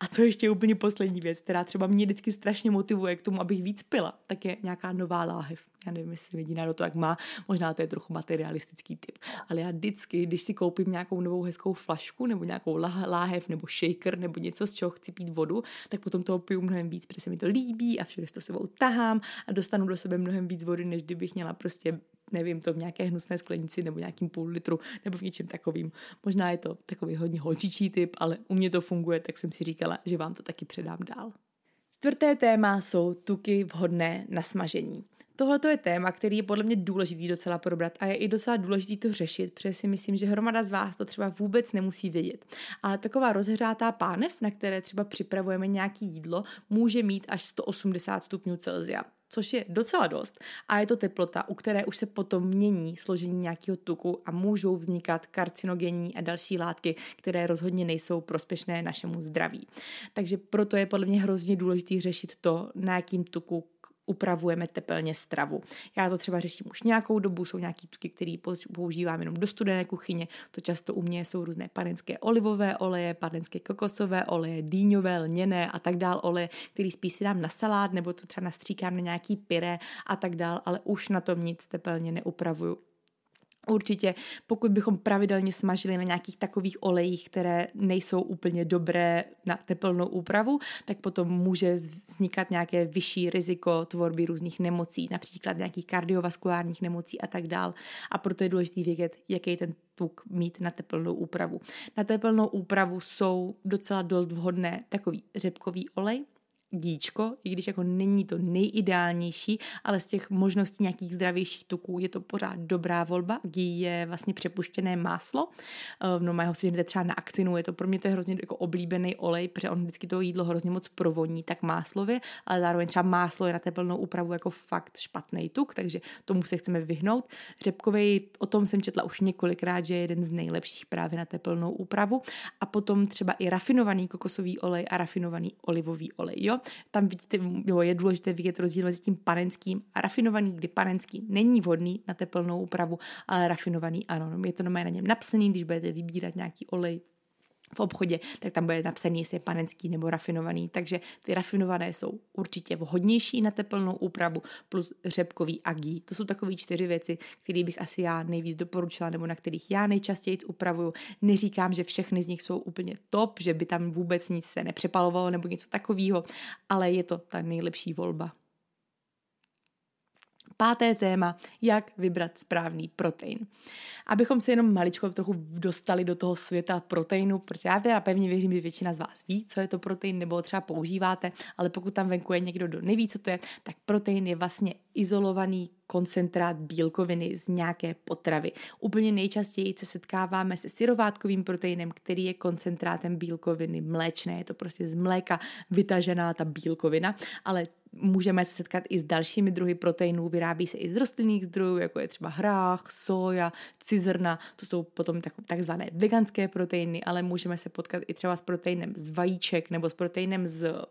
A co ještě úplně poslední věc, která třeba mě vždycky strašně motivuje k tomu, abych víc pila, tak je nějaká nová láhev já nevím, jestli jediná do to, jak má, možná to je trochu materialistický typ, ale já vždycky, když si koupím nějakou novou hezkou flašku nebo nějakou láhev nebo shaker nebo něco, z čeho chci pít vodu, tak potom toho piju mnohem víc, protože se mi to líbí a všude to sebou tahám a dostanu do sebe mnohem víc vody, než kdybych měla prostě nevím, to v nějaké hnusné sklenici nebo nějakým půl litru nebo v něčem takovým. Možná je to takový hodně holčičí typ, ale u mě to funguje, tak jsem si říkala, že vám to taky předám dál. Čtvrté téma jsou tuky vhodné na smažení. Tohle je téma, který je podle mě důležitý docela probrat a je i docela důležitý to řešit, protože si myslím, že hromada z vás to třeba vůbec nemusí vědět. Ale taková rozhřátá pánev, na které třeba připravujeme nějaký jídlo, může mít až 180 stupňů Celsia což je docela dost. A je to teplota, u které už se potom mění složení nějakého tuku a můžou vznikat karcinogenní a další látky, které rozhodně nejsou prospěšné našemu zdraví. Takže proto je podle mě hrozně důležité řešit to, na jakým tuku upravujeme tepelně stravu. Já to třeba řeším už nějakou dobu, jsou nějaký tuky, které používám jenom do studené kuchyně, to často u mě jsou různé panenské olivové oleje, panenské kokosové oleje, dýňové, lněné a tak dál oleje, který spíš si dám na salát nebo to třeba nastříkám na nějaký pyré a tak dál, ale už na tom nic tepelně neupravuju. Určitě, pokud bychom pravidelně smažili na nějakých takových olejích, které nejsou úplně dobré na teplnou úpravu, tak potom může vznikat nějaké vyšší riziko tvorby různých nemocí, například nějakých kardiovaskulárních nemocí a tak dál. A proto je důležité vědět, jaký ten tuk mít na teplnou úpravu. Na teplnou úpravu jsou docela dost vhodné takový řepkový olej, díčko, i když jako není to nejideálnější, ale z těch možností nějakých zdravějších tuků je to pořád dobrá volba. Gí je vlastně přepuštěné máslo. No, mého si jdete třeba na akcinu, je to pro mě to je hrozně jako oblíbený olej, protože on vždycky to jídlo hrozně moc provoní, tak máslově, ale zároveň třeba máslo je na teplnou úpravu jako fakt špatný tuk, takže tomu se chceme vyhnout. Řepkový, o tom jsem četla už několikrát, že je jeden z nejlepších právě na teplnou úpravu. A potom třeba i rafinovaný kokosový olej a rafinovaný olivový olej. Jo? Tam vidíte, jo, je důležité vidět rozdíl mezi tím panenským a rafinovaný, kdy panenský není vhodný na teplnou úpravu, ale rafinovaný ano. Je to na něm napsaný, když budete vybírat nějaký olej, v obchodě, tak tam bude napsaný, jestli je panenský nebo rafinovaný. Takže ty rafinované jsou určitě vhodnější na teplnou úpravu plus řepkový a gí. To jsou takové čtyři věci, které bych asi já nejvíc doporučila nebo na kterých já nejčastěji upravuju. Neříkám, že všechny z nich jsou úplně top, že by tam vůbec nic se nepřepalovalo nebo něco takového, ale je to ta nejlepší volba. Páté téma, jak vybrat správný protein. Abychom se jenom maličko trochu dostali do toho světa proteinu, protože já teda pevně věřím, že většina z vás ví, co je to protein, nebo třeba používáte, ale pokud tam venku je někdo, kdo neví, co to je, tak protein je vlastně izolovaný koncentrát bílkoviny z nějaké potravy. Úplně nejčastěji se setkáváme se syrovátkovým proteinem, který je koncentrátem bílkoviny mléčné. Je to prostě z mléka vytažená ta bílkovina, ale můžeme se setkat i s dalšími druhy proteinů. Vyrábí se i z rostlinných zdrojů, jako je třeba hrách, soja, cizrna. To jsou potom takzvané veganské proteiny, ale můžeme se potkat i třeba s proteinem z vajíček nebo s proteinem z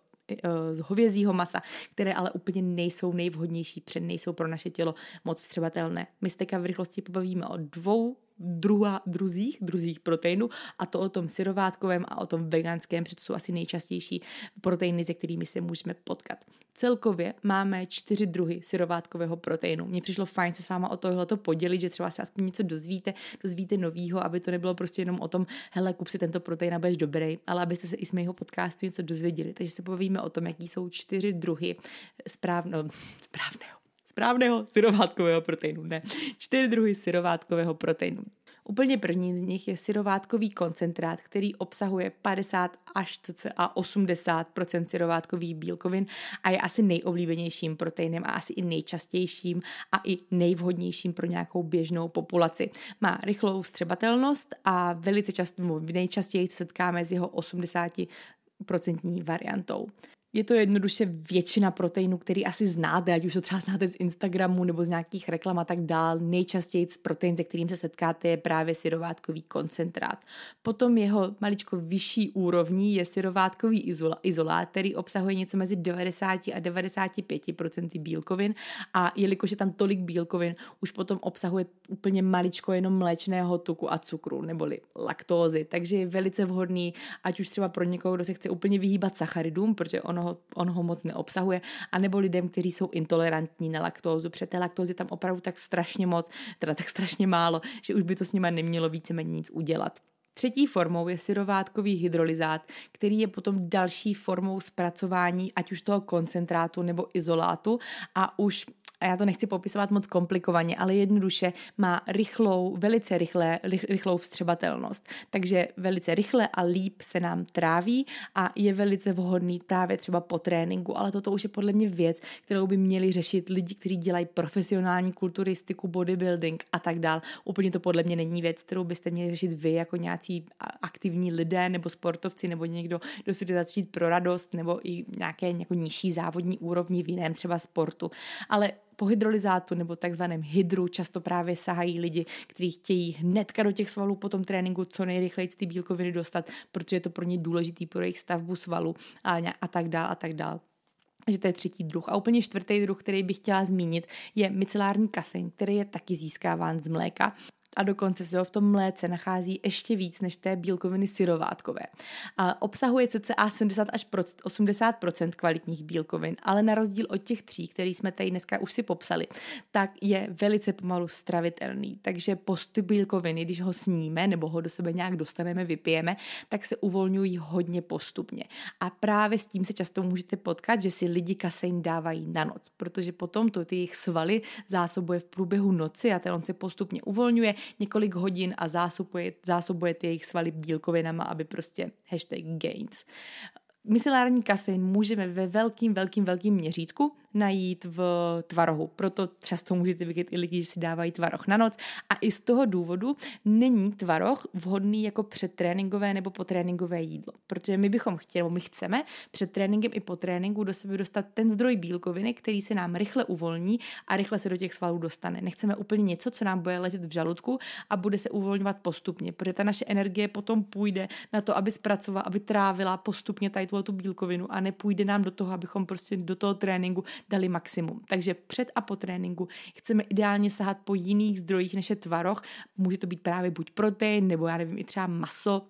z hovězího masa, které ale úplně nejsou nejvhodnější, před nejsou pro naše tělo moc vstřebatelné. My se v rychlosti pobavíme o dvou druha, druzích, druzích proteinů a to o tom syrovátkovém a o tom veganském, protože to jsou asi nejčastější proteiny, se kterými se můžeme potkat. Celkově máme čtyři druhy syrovátkového proteinu. Mně přišlo fajn se s váma o tohle to podělit, že třeba se aspoň něco dozvíte, dozvíte novýho, aby to nebylo prostě jenom o tom, hele, kup si tento protein a budeš dobrý, ale abyste se i z mého podcastu něco dozvěděli. Takže se povíme o tom, jaký jsou čtyři druhy správno, správného správného syrovátkového proteinu. Ne, čtyři druhy syrovátkového proteinu. Úplně prvním z nich je syrovátkový koncentrát, který obsahuje 50 až cca 80 syrovátkových bílkovin a je asi nejoblíbenějším proteinem a asi i nejčastějším a i nejvhodnějším pro nějakou běžnou populaci. Má rychlou střebatelnost a velice často, nejčastěji setkáme s jeho 80 procentní variantou. Je to jednoduše většina proteinů, který asi znáte, ať už to třeba znáte z Instagramu nebo z nějakých reklam a tak dál. Nejčastěji protein, se kterým se setkáte, je právě syrovátkový koncentrát. Potom jeho maličko vyšší úrovní je syrovátkový izolát, který obsahuje něco mezi 90 a 95% bílkovin a jelikož je tam tolik bílkovin, už potom obsahuje úplně maličko jenom mléčného tuku a cukru neboli laktózy. Takže je velice vhodný, ať už třeba pro někoho, kdo se chce úplně vyhýbat sacharidům, protože ono ho, on ho moc neobsahuje, anebo lidem, kteří jsou intolerantní na laktózu, protože té laktózy tam opravdu tak strašně moc, teda tak strašně málo, že už by to s nima nemělo víceméně nic udělat. Třetí formou je syrovátkový hydrolyzát, který je potom další formou zpracování ať už toho koncentrátu nebo izolátu a už a já to nechci popisovat moc komplikovaně, ale jednoduše má rychlou, velice rychlé, rychlou vstřebatelnost. Takže velice rychle a líp se nám tráví a je velice vhodný právě třeba po tréninku, ale toto už je podle mě věc, kterou by měli řešit lidi, kteří dělají profesionální kulturistiku, bodybuilding a tak dál. Úplně to podle mě není věc, kterou byste měli řešit vy jako nějací aktivní lidé nebo sportovci nebo někdo, kdo si jde začít pro radost nebo i nějaké jako nižší závodní úrovni v jiném třeba sportu. Ale po hydrolyzátu nebo takzvaném hydru často právě sahají lidi, kteří chtějí hnedka do těch svalů po tom tréninku co nejrychleji ty bílkoviny dostat, protože je to pro ně důležitý pro jejich stavbu svalu a, a tak dál a tak dál. Takže to je třetí druh. A úplně čtvrtý druh, který bych chtěla zmínit, je micelární kaseň, který je taky získáván z mléka a dokonce se ho v tom mléce nachází ještě víc než té bílkoviny syrovátkové. A obsahuje cca 70 až 80% kvalitních bílkovin, ale na rozdíl od těch tří, který jsme tady dneska už si popsali, tak je velice pomalu stravitelný. Takže posty bílkoviny, když ho sníme nebo ho do sebe nějak dostaneme, vypijeme, tak se uvolňují hodně postupně. A právě s tím se často můžete potkat, že si lidi kasein dávají na noc, protože potom to ty jejich svaly zásobuje v průběhu noci a ten on se postupně uvolňuje několik hodin a zásobuje, zásobuje ty jejich svaly bílkovinama, aby prostě hashtag gains. Micelární kasein můžeme ve velkým, velkým, velkým měřítku najít v tvarohu. Proto často můžete vidět i lidi, že si dávají tvaroh na noc. A i z toho důvodu není tvaroh vhodný jako předtréninkové nebo potréninkové jídlo. Protože my bychom chtěli, my chceme před tréninkem i po tréninku do sebe dostat ten zdroj bílkoviny, který se nám rychle uvolní a rychle se do těch svalů dostane. Nechceme úplně něco, co nám bude ležet v žaludku a bude se uvolňovat postupně, protože ta naše energie potom půjde na to, aby zpracovala, aby trávila postupně tady tu bílkovinu a nepůjde nám do toho, abychom prostě do toho tréninku dali maximum. Takže před a po tréninku chceme ideálně sahat po jiných zdrojích než je tvaroh. Může to být právě buď protein, nebo já nevím, i třeba maso,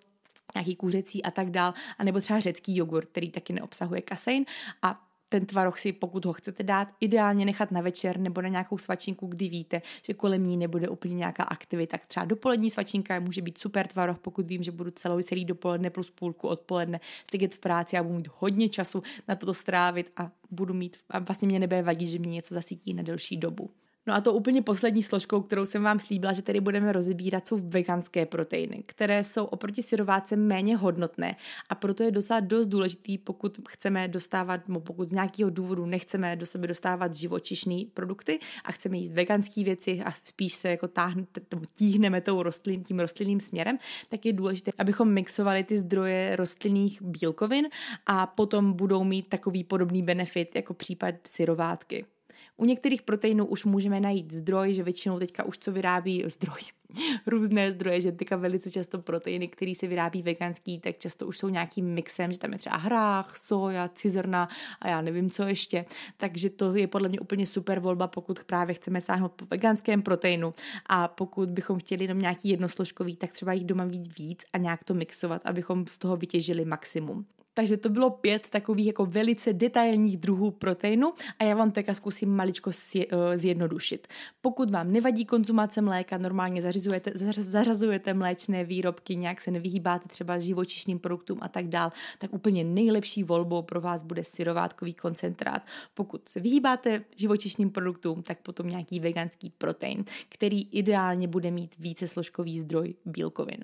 nějaký kuřecí a tak dál, a nebo třeba řecký jogurt, který taky neobsahuje kasein a ten tvaroh si, pokud ho chcete dát, ideálně nechat na večer nebo na nějakou svačinku, kdy víte, že kolem ní nebude úplně nějaká aktivita. Tak třeba dopolední svačinka může být super tvaroh, pokud vím, že budu celou celý dopoledne plus půlku odpoledne stydět v práci a budu mít hodně času na toto strávit a budu mít, a vlastně mě nebude vadit, že mě něco zasytí na delší dobu. No a to úplně poslední složkou, kterou jsem vám slíbila, že tady budeme rozebírat, jsou veganské proteiny, které jsou oproti syrováce méně hodnotné a proto je docela dost důležitý, pokud chceme dostávat, pokud z nějakého důvodu nechceme do sebe dostávat živočišné produkty a chceme jíst veganské věci a spíš se jako táhne, tíhneme tou rostlin, tím rostlinným směrem, tak je důležité, abychom mixovali ty zdroje rostlinných bílkovin a potom budou mít takový podobný benefit jako případ syrovátky. U některých proteinů už můžeme najít zdroj, že většinou teďka už co vyrábí zdroj, různé zdroje, že teďka velice často proteiny, které se vyrábí veganský, tak často už jsou nějakým mixem, že tam je třeba hrách, soja, cizrna a já nevím co ještě. Takže to je podle mě úplně super volba, pokud právě chceme sáhnout po veganském proteinu a pokud bychom chtěli jenom nějaký jednosložkový, tak třeba jich doma mít víc a nějak to mixovat, abychom z toho vytěžili maximum. Takže to bylo pět takových jako velice detailních druhů proteinu a já vám teďka zkusím maličko eh, zjednodušit. Pokud vám nevadí konzumace mléka, normálně zařizujete, zařazujete mléčné výrobky, nějak se nevyhýbáte třeba živočišným produktům a tak dál, tak úplně nejlepší volbou pro vás bude syrovátkový koncentrát. Pokud se vyhýbáte živočišným produktům, tak potom nějaký veganský protein, který ideálně bude mít více složkový zdroj bílkovin.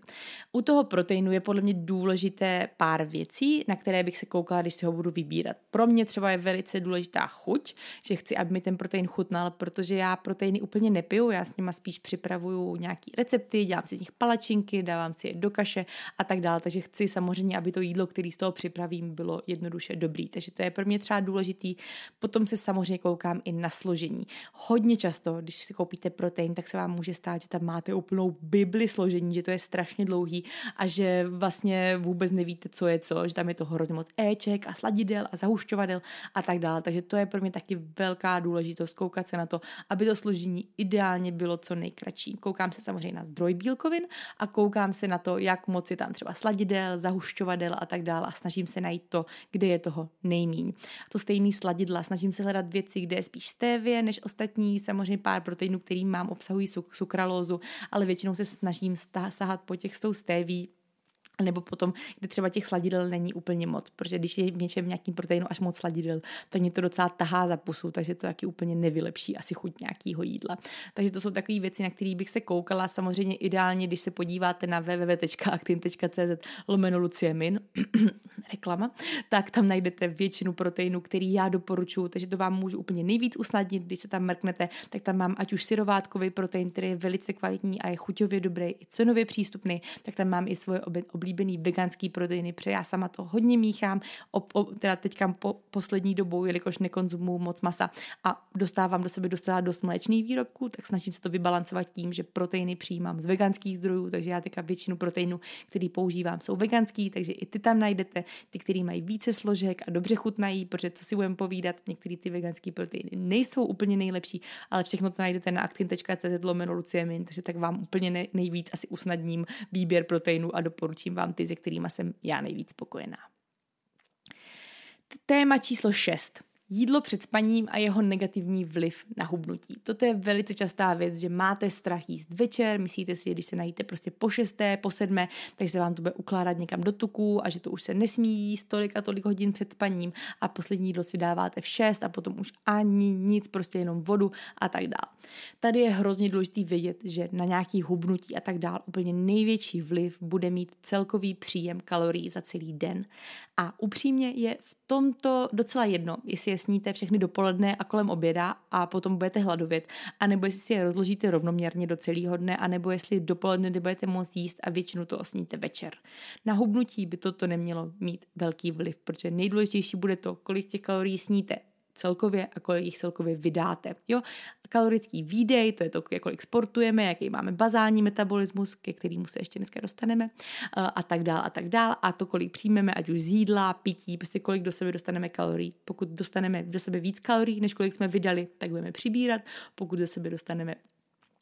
U toho proteinu je podle mě důležité pár věcí, na které bych se koukala, když si ho budu vybírat. Pro mě třeba je velice důležitá chuť, že chci, aby mi ten protein chutnal, protože já proteiny úplně nepiju, já s nima spíš připravuju nějaký recepty, dělám si z nich palačinky, dávám si je do kaše a tak dále, takže chci samozřejmě, aby to jídlo, který z toho připravím, bylo jednoduše dobrý. Takže to je pro mě třeba důležitý. Potom se samozřejmě koukám i na složení. Hodně často, když si koupíte protein, tak se vám může stát, že tam máte úplnou bibli složení, že to je strašně dlouhý a že vlastně vůbec nevíte, co je co, že tam je to hrozně moc éček a sladidel a zahušťovadel a tak dále. Takže to je pro mě taky velká důležitost koukat se na to, aby to složení ideálně bylo co nejkratší. Koukám se samozřejmě na zdroj bílkovin a koukám se na to, jak moc je tam třeba sladidel, zahušťovadel a tak dále a snažím se najít to, kde je toho nejmíň. To stejný sladidla, snažím se hledat věci, kde je spíš stévě než ostatní, samozřejmě pár proteinů, který mám, obsahují sukralózu, ale většinou se snažím sahat po těch s tou stéví, nebo potom, kde třeba těch sladidel není úplně moc, protože když je v něčem nějakým proteinu až moc sladidel, tak mě to docela tahá za pusu, takže to taky úplně nevylepší asi chuť nějakého jídla. Takže to jsou takové věci, na které bych se koukala. Samozřejmě ideálně, když se podíváte na www.actin.cz lomeno Lucie Min, reklama, tak tam najdete většinu proteinů, který já doporučuji, takže to vám můžu úplně nejvíc usnadnit, když se tam mrknete, tak tam mám ať už syrovátkový protein, který je velice kvalitní a je chuťově dobrý, i cenově přístupný, tak tam mám i svoje obě oblíbený veganský proteiny, protože já sama to hodně míchám, o, o, teda teďka po poslední dobou, jelikož nekonzumuju moc masa a dostávám do sebe docela dost mléčných výrobků, tak snažím se to vybalancovat tím, že proteiny přijímám z veganských zdrojů, takže já teďka většinu proteinů, který používám, jsou veganský, takže i ty tam najdete, ty, který mají více složek a dobře chutnají, protože co si budeme povídat, některé ty veganské proteiny nejsou úplně nejlepší, ale všechno to najdete na actin.cz lomeno takže tak vám úplně nejvíc asi usnadním výběr proteinů a doporučím vám ty, se kterými jsem já nejvíc spokojená. Téma číslo 6. Jídlo před spaním a jeho negativní vliv na hubnutí. Toto je velice častá věc, že máte strach jíst večer, myslíte si, že když se najíte prostě po šesté, po sedmé, takže se vám to bude ukládat někam do tuku a že to už se nesmí jíst tolik a tolik hodin před spaním a poslední jídlo si dáváte v šest a potom už ani nic, prostě jenom vodu a tak dál. Tady je hrozně důležité vědět, že na nějaký hubnutí a tak dál úplně největší vliv bude mít celkový příjem kalorií za celý den. A upřímně je v tomto docela jedno, jestli je sníte všechny dopoledne a kolem oběda a potom budete hladovět, anebo jestli si je rozložíte rovnoměrně do celého dne, anebo jestli dopoledne nebudete moct jíst a většinu to osníte večer. Na hubnutí by toto nemělo mít velký vliv, protože nejdůležitější bude to, kolik těch kalorií sníte celkově a kolik jich celkově vydáte. Jo? Kalorický výdej, to je to, kolik sportujeme, jaký máme bazální metabolismus, ke kterému se ještě dneska dostaneme a tak dál a tak dál. A to, kolik přijmeme, ať už z jídla, pití, prostě kolik do sebe dostaneme kalorií. Pokud dostaneme do sebe víc kalorií, než kolik jsme vydali, tak budeme přibírat. Pokud do sebe dostaneme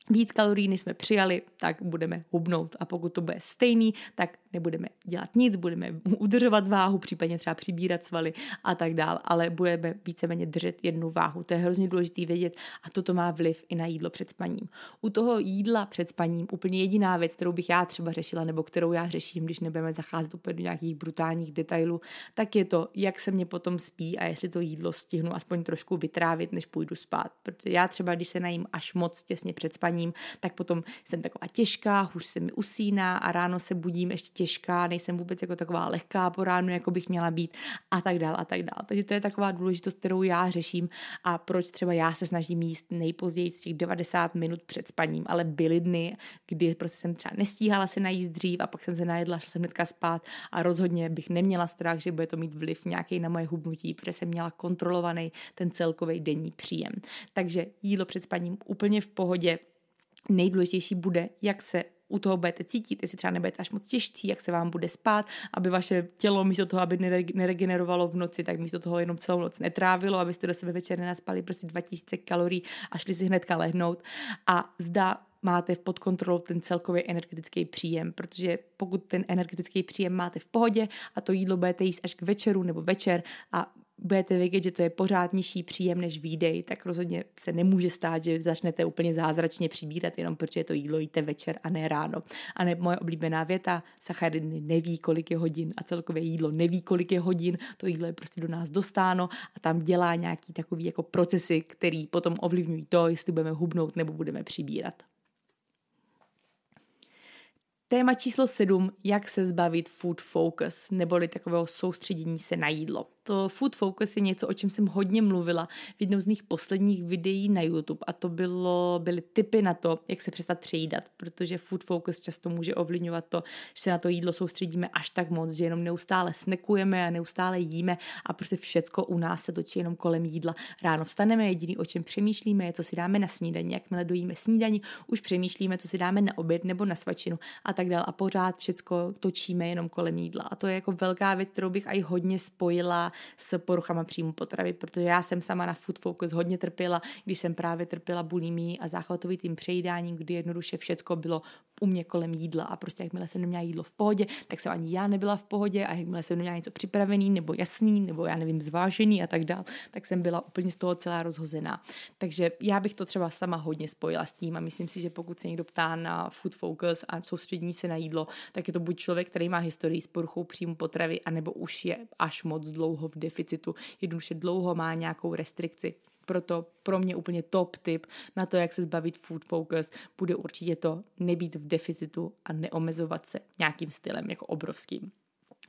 víc kalorií, než jsme přijali, tak budeme hubnout. A pokud to bude stejný, tak nebudeme dělat nic, budeme udržovat váhu, případně třeba přibírat svaly a tak dál, ale budeme víceméně držet jednu váhu. To je hrozně důležité vědět a toto má vliv i na jídlo před spaním. U toho jídla před spaním úplně jediná věc, kterou bych já třeba řešila, nebo kterou já řeším, když nebudeme zacházet úplně do nějakých brutálních detailů, tak je to, jak se mě potom spí a jestli to jídlo stihnu aspoň trošku vytrávit, než půjdu spát. Protože já třeba, když se najím až moc těsně před spaním, tak potom jsem taková těžká, hůř se mi usíná a ráno se budím ještě těžká, nejsem vůbec jako taková lehká po ránu, jako bych měla být a tak dál a tak dál. Takže to je taková důležitost, kterou já řeším a proč třeba já se snažím jíst nejpozději z těch 90 minut před spaním, ale byly dny, kdy prostě jsem třeba nestíhala se najíst dřív a pak jsem se najedla, šla jsem hnedka spát a rozhodně bych neměla strach, že bude to mít vliv nějaký na moje hubnutí, protože jsem měla kontrolovaný ten celkový denní příjem. Takže jídlo před spaním úplně v pohodě, nejdůležitější bude, jak se u toho budete cítit, jestli třeba nebudete až moc těžcí, jak se vám bude spát, aby vaše tělo místo toho, aby neregenerovalo v noci, tak místo toho jenom celou noc netrávilo, abyste do sebe večer nenaspali prostě 2000 kalorií a šli si hnedka lehnout. A zda máte pod kontrolou ten celkový energetický příjem, protože pokud ten energetický příjem máte v pohodě a to jídlo budete jíst až k večeru nebo večer a budete vědět, že to je pořád nižší příjem než výdej, tak rozhodně se nemůže stát, že začnete úplně zázračně přibírat, jenom protože to jídlo jíte večer a ne ráno. A ne moje oblíbená věta, sacharidy neví, kolik je hodin a celkově jídlo neví, kolik je hodin, to jídlo je prostě do nás dostáno a tam dělá nějaký takový jako procesy, který potom ovlivňují to, jestli budeme hubnout nebo budeme přibírat. Téma číslo sedm, jak se zbavit food focus, neboli takového soustředění se na jídlo to food focus je něco, o čem jsem hodně mluvila v jednom z mých posledních videí na YouTube a to bylo, byly tipy na to, jak se přestat přejídat, protože food focus často může ovlivňovat to, že se na to jídlo soustředíme až tak moc, že jenom neustále snekujeme a neustále jíme a prostě všecko u nás se točí jenom kolem jídla. Ráno vstaneme, jediný o čem přemýšlíme je, co si dáme na snídaní. Jakmile dojíme snídaní, už přemýšlíme, co si dáme na oběd nebo na svačinu a tak dále. A pořád všecko točíme jenom kolem jídla. A to je jako velká věc, kterou bych i hodně spojila s poruchama příjmu potravy, protože já jsem sama na Food Focus hodně trpěla, když jsem právě trpěla bulimí a záchvatovitým přejídáním, kdy jednoduše všecko bylo u mě kolem jídla a prostě jakmile jsem neměla jídlo v pohodě, tak jsem ani já nebyla v pohodě a jakmile jsem neměla něco připravený nebo jasný nebo já nevím zvážený a tak dál, tak jsem byla úplně z toho celá rozhozená. Takže já bych to třeba sama hodně spojila s tím a myslím si, že pokud se někdo ptá na food focus a soustřední se na jídlo, tak je to buď člověk, který má historii s poruchou příjmu potravy, anebo už je až moc dlouho v deficitu, jednoduše dlouho má nějakou restrikci. Proto pro mě úplně top tip na to, jak se zbavit food focus, bude určitě to nebýt v deficitu a neomezovat se nějakým stylem jako obrovským.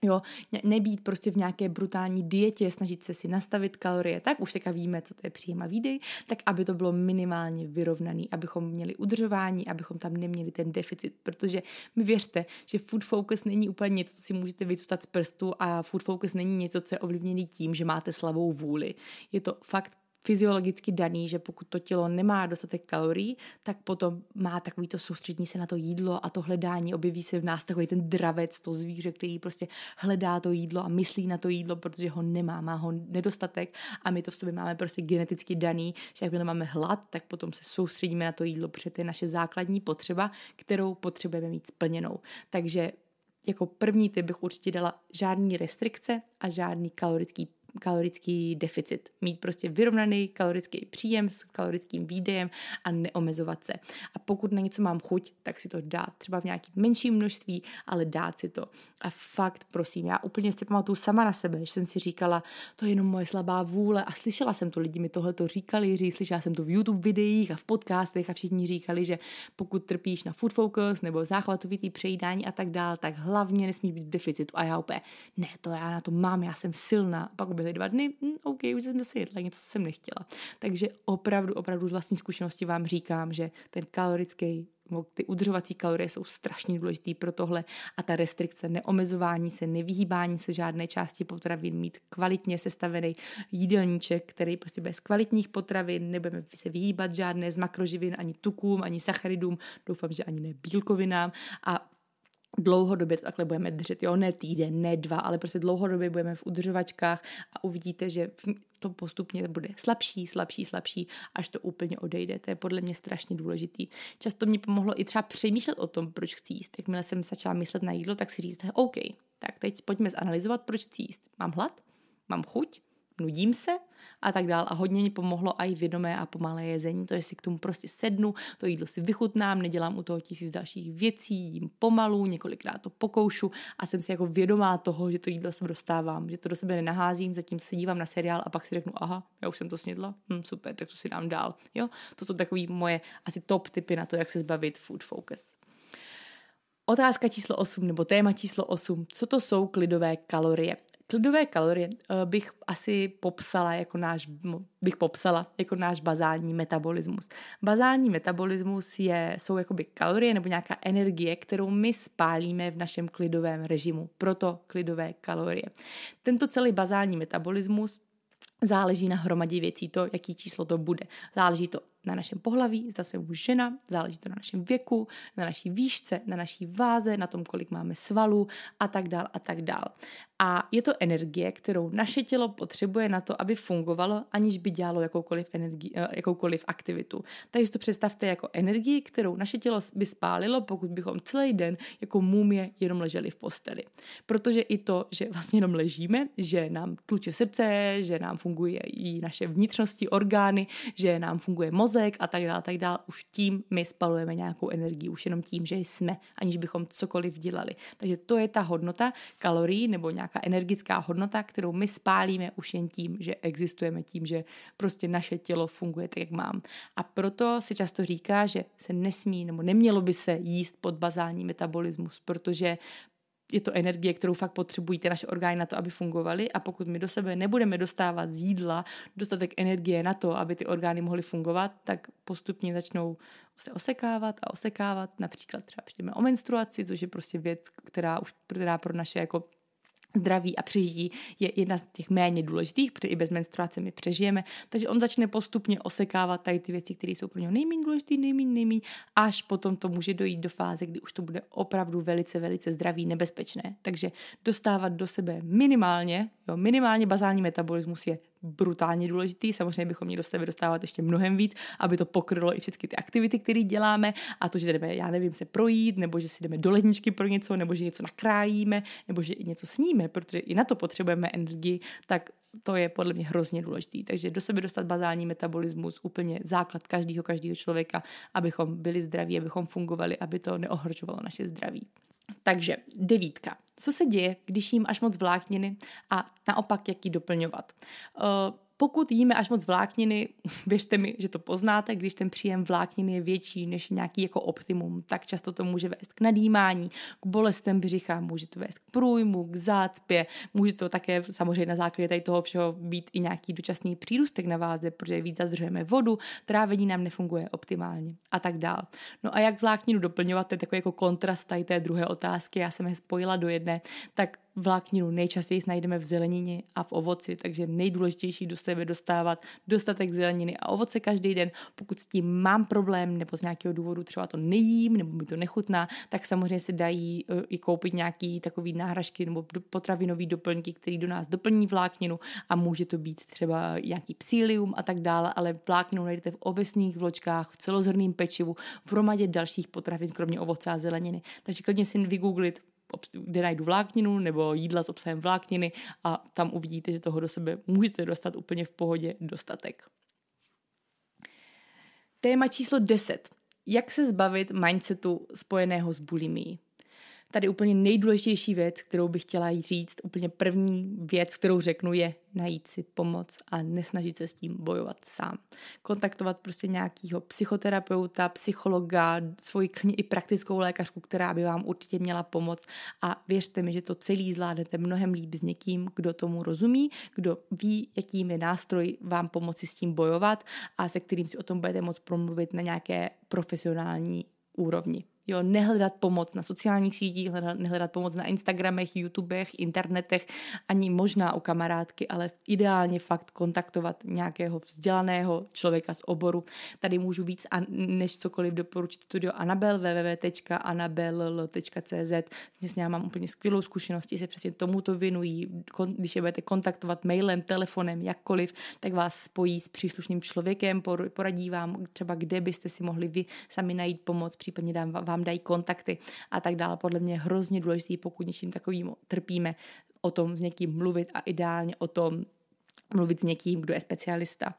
Jo, nebýt prostě v nějaké brutální dietě, snažit se si nastavit kalorie tak, už teďka víme, co to je příjem a výdej, tak aby to bylo minimálně vyrovnaný, abychom měli udržování, abychom tam neměli ten deficit, protože mi věřte, že food focus není úplně něco, co si můžete vycutat z prstu a food focus není něco, co je ovlivněný tím, že máte slavou vůli. Je to fakt fyziologicky daný, že pokud to tělo nemá dostatek kalorií, tak potom má takový to soustřední se na to jídlo a to hledání, objeví se v nás takový ten dravec, to zvíře, který prostě hledá to jídlo a myslí na to jídlo, protože ho nemá, má ho nedostatek a my to v sobě máme prostě geneticky daný, že jak máme hlad, tak potom se soustředíme na to jídlo, protože to je naše základní potřeba, kterou potřebujeme mít splněnou. Takže jako první typ bych určitě dala žádný restrikce a žádný kalorický kalorický deficit. Mít prostě vyrovnaný kalorický příjem s kalorickým výdejem a neomezovat se. A pokud na něco mám chuť, tak si to dát třeba v nějakým menším množství, ale dát si to. A fakt, prosím, já úplně si pamatuju sama na sebe, že jsem si říkala, to je jenom moje slabá vůle a slyšela jsem to, lidi mi tohle to říkali, slyšela jsem to v YouTube videích a v podcastech a všichni říkali, že pokud trpíš na food focus nebo záchvatovitý přejídání a tak dál, tak hlavně nesmíš být v deficitu. A já úplně, ne, to já na to mám, já jsem silná. Pak byly dva dny, hm, OK, už jsem zase jedla něco, co jsem nechtěla. Takže opravdu, opravdu z vlastní zkušenosti vám říkám, že ten kalorický ty udržovací kalorie jsou strašně důležité pro tohle a ta restrikce, neomezování se, nevyhýbání se žádné části potravin, mít kvalitně sestavený jídelníček, který prostě bez kvalitních potravin, nebudeme se vyhýbat žádné z makroživin, ani tukům, ani sacharidům, doufám, že ani ne bílkovinám a dlouhodobě to takhle budeme držet, jo, ne týden, ne dva, ale prostě dlouhodobě budeme v udržovačkách a uvidíte, že to postupně bude slabší, slabší, slabší, až to úplně odejde. To je podle mě strašně důležitý. Často mě pomohlo i třeba přemýšlet o tom, proč chci jíst. Jakmile jsem začala myslet na jídlo, tak si říct, OK, tak teď pojďme zanalizovat, proč chci jíst. Mám hlad? Mám chuť? Nudím se? a tak dál. A hodně mi pomohlo i vědomé a pomalé jezení, to, že si k tomu prostě sednu, to jídlo si vychutnám, nedělám u toho tisíc dalších věcí, jím pomalu, několikrát to pokoušu a jsem si jako vědomá toho, že to jídlo se dostávám, že to do sebe nenaházím, zatím se dívám na seriál a pak si řeknu, aha, já už jsem to snědla, hm, super, tak to si dám dál. Jo? To jsou takové moje asi top typy na to, jak se zbavit food focus. Otázka číslo 8 nebo téma číslo 8. Co to jsou klidové kalorie? Klidové kalorie uh, bych asi popsala jako náš, bych popsala jako náš bazální metabolismus. Bazální metabolismus je, jsou jakoby kalorie nebo nějaká energie, kterou my spálíme v našem klidovém režimu. Proto klidové kalorie. Tento celý bazální metabolismus záleží na hromadě věcí, to, jaký číslo to bude. Záleží to na našem pohlaví, zda jsme muž žena, záleží to na našem věku, na naší výšce, na naší váze, na tom, kolik máme svalů a tak dál a tak dál. A je to energie, kterou naše tělo potřebuje na to, aby fungovalo, aniž by dělalo jakoukoliv, energii, eh, jakoukoliv aktivitu. Takže to představte jako energii, kterou naše tělo by spálilo, pokud bychom celý den jako mumie jenom leželi v posteli. Protože i to, že vlastně jenom ležíme, že nám tluče srdce, že nám funguje i naše vnitřnosti, orgány, že nám funguje mozek a tak dále, tak dále, už tím my spalujeme nějakou energii, už jenom tím, že jsme, aniž bychom cokoliv dělali. Takže to je ta hodnota kalorií nebo nějak nějaká energická hodnota, kterou my spálíme už jen tím, že existujeme, tím, že prostě naše tělo funguje tak, jak mám. A proto se často říká, že se nesmí nebo nemělo by se jíst pod bazální metabolismus, protože je to energie, kterou fakt potřebují ty naše orgány na to, aby fungovaly a pokud my do sebe nebudeme dostávat z jídla dostatek energie na to, aby ty orgány mohly fungovat, tak postupně začnou se osekávat a osekávat. Například třeba přijdeme o menstruaci, což je prostě věc, která už která pro naše jako zdraví a přežití je jedna z těch méně důležitých, protože i bez menstruace my přežijeme, takže on začne postupně osekávat tady ty věci, které jsou pro něho nejméně důležité, nejméně, nejméně, až potom to může dojít do fáze, kdy už to bude opravdu velice, velice zdravý, nebezpečné. Takže dostávat do sebe minimálně, jo, minimálně bazální metabolismus je brutálně důležitý. Samozřejmě bychom měli do sebe dostávat ještě mnohem víc, aby to pokrylo i všechny ty aktivity, které děláme a to, že jdeme, já nevím, se projít, nebo že si jdeme do ledničky pro něco, nebo že něco nakrájíme, nebo že něco sníme, protože i na to potřebujeme energii, tak to je podle mě hrozně důležitý. Takže do sebe dostat bazální metabolismus, úplně základ každého, každého člověka, abychom byli zdraví, abychom fungovali, aby to neohrožovalo naše zdraví. Takže devítka. Co se děje, když jím až moc vlákniny a naopak, jak ji doplňovat? Uh, pokud jíme až moc vlákniny, věřte mi, že to poznáte, když ten příjem vlákniny je větší než nějaký jako optimum, tak často to může vést k nadýmání, k bolestem břicha, může to vést k průjmu, k zácpě, může to také samozřejmě na základě tady toho všeho být i nějaký dočasný přírůstek na váze, protože víc zadržujeme vodu, trávení nám nefunguje optimálně a tak dál. No a jak vlákninu doplňovat, to je takový jako kontrast tady té druhé otázky, já jsem je spojila do jedné, tak vlákninu nejčastěji najdeme v zelenině a v ovoci, takže nejdůležitější do sebe dostávat dostatek zeleniny a ovoce každý den. Pokud s tím mám problém nebo z nějakého důvodu třeba to nejím nebo mi to nechutná, tak samozřejmě se dají uh, i koupit nějaký takový náhražky nebo potravinový doplňky, který do nás doplní vlákninu a může to být třeba nějaký psílium a tak dále, ale vlákninu najdete v ovesných vločkách, v celozrném pečivu, v hromadě dalších potravin, kromě ovoce a zeleniny. Takže klidně si vygooglit kde najdu vlákninu nebo jídla s obsahem vlákniny a tam uvidíte, že toho do sebe můžete dostat úplně v pohodě dostatek. Téma číslo 10. Jak se zbavit mindsetu spojeného s bulimií? Tady úplně nejdůležitější věc, kterou bych chtěla říct, úplně první věc, kterou řeknu, je najít si pomoc a nesnažit se s tím bojovat sám. Kontaktovat prostě nějakého psychoterapeuta, psychologa, svoji klidně i praktickou lékařku, která by vám určitě měla pomoct a věřte mi, že to celý zvládnete mnohem líp s někým, kdo tomu rozumí, kdo ví, jakým je nástroj vám pomoci s tím bojovat a se kterým si o tom budete moct promluvit na nějaké profesionální úrovni. Jo, nehledat pomoc na sociálních sítích, nehledat pomoc na Instagramech, YouTubech, internetech, ani možná u kamarádky, ale ideálně fakt kontaktovat nějakého vzdělaného člověka z oboru. Tady můžu víc a než cokoliv doporučit studio Anabel, www.anabel.cz. Dnes já mám úplně skvělou zkušenost, se přesně tomuto věnují. Když je budete kontaktovat mailem, telefonem, jakkoliv, tak vás spojí s příslušným člověkem, poradí vám třeba, kde byste si mohli vy sami najít pomoc, případně dám vám vám dají kontakty a tak dále. Podle mě je hrozně důležité, pokud něčím takovým trpíme, o tom s někým mluvit a ideálně o tom mluvit s někým, kdo je specialista.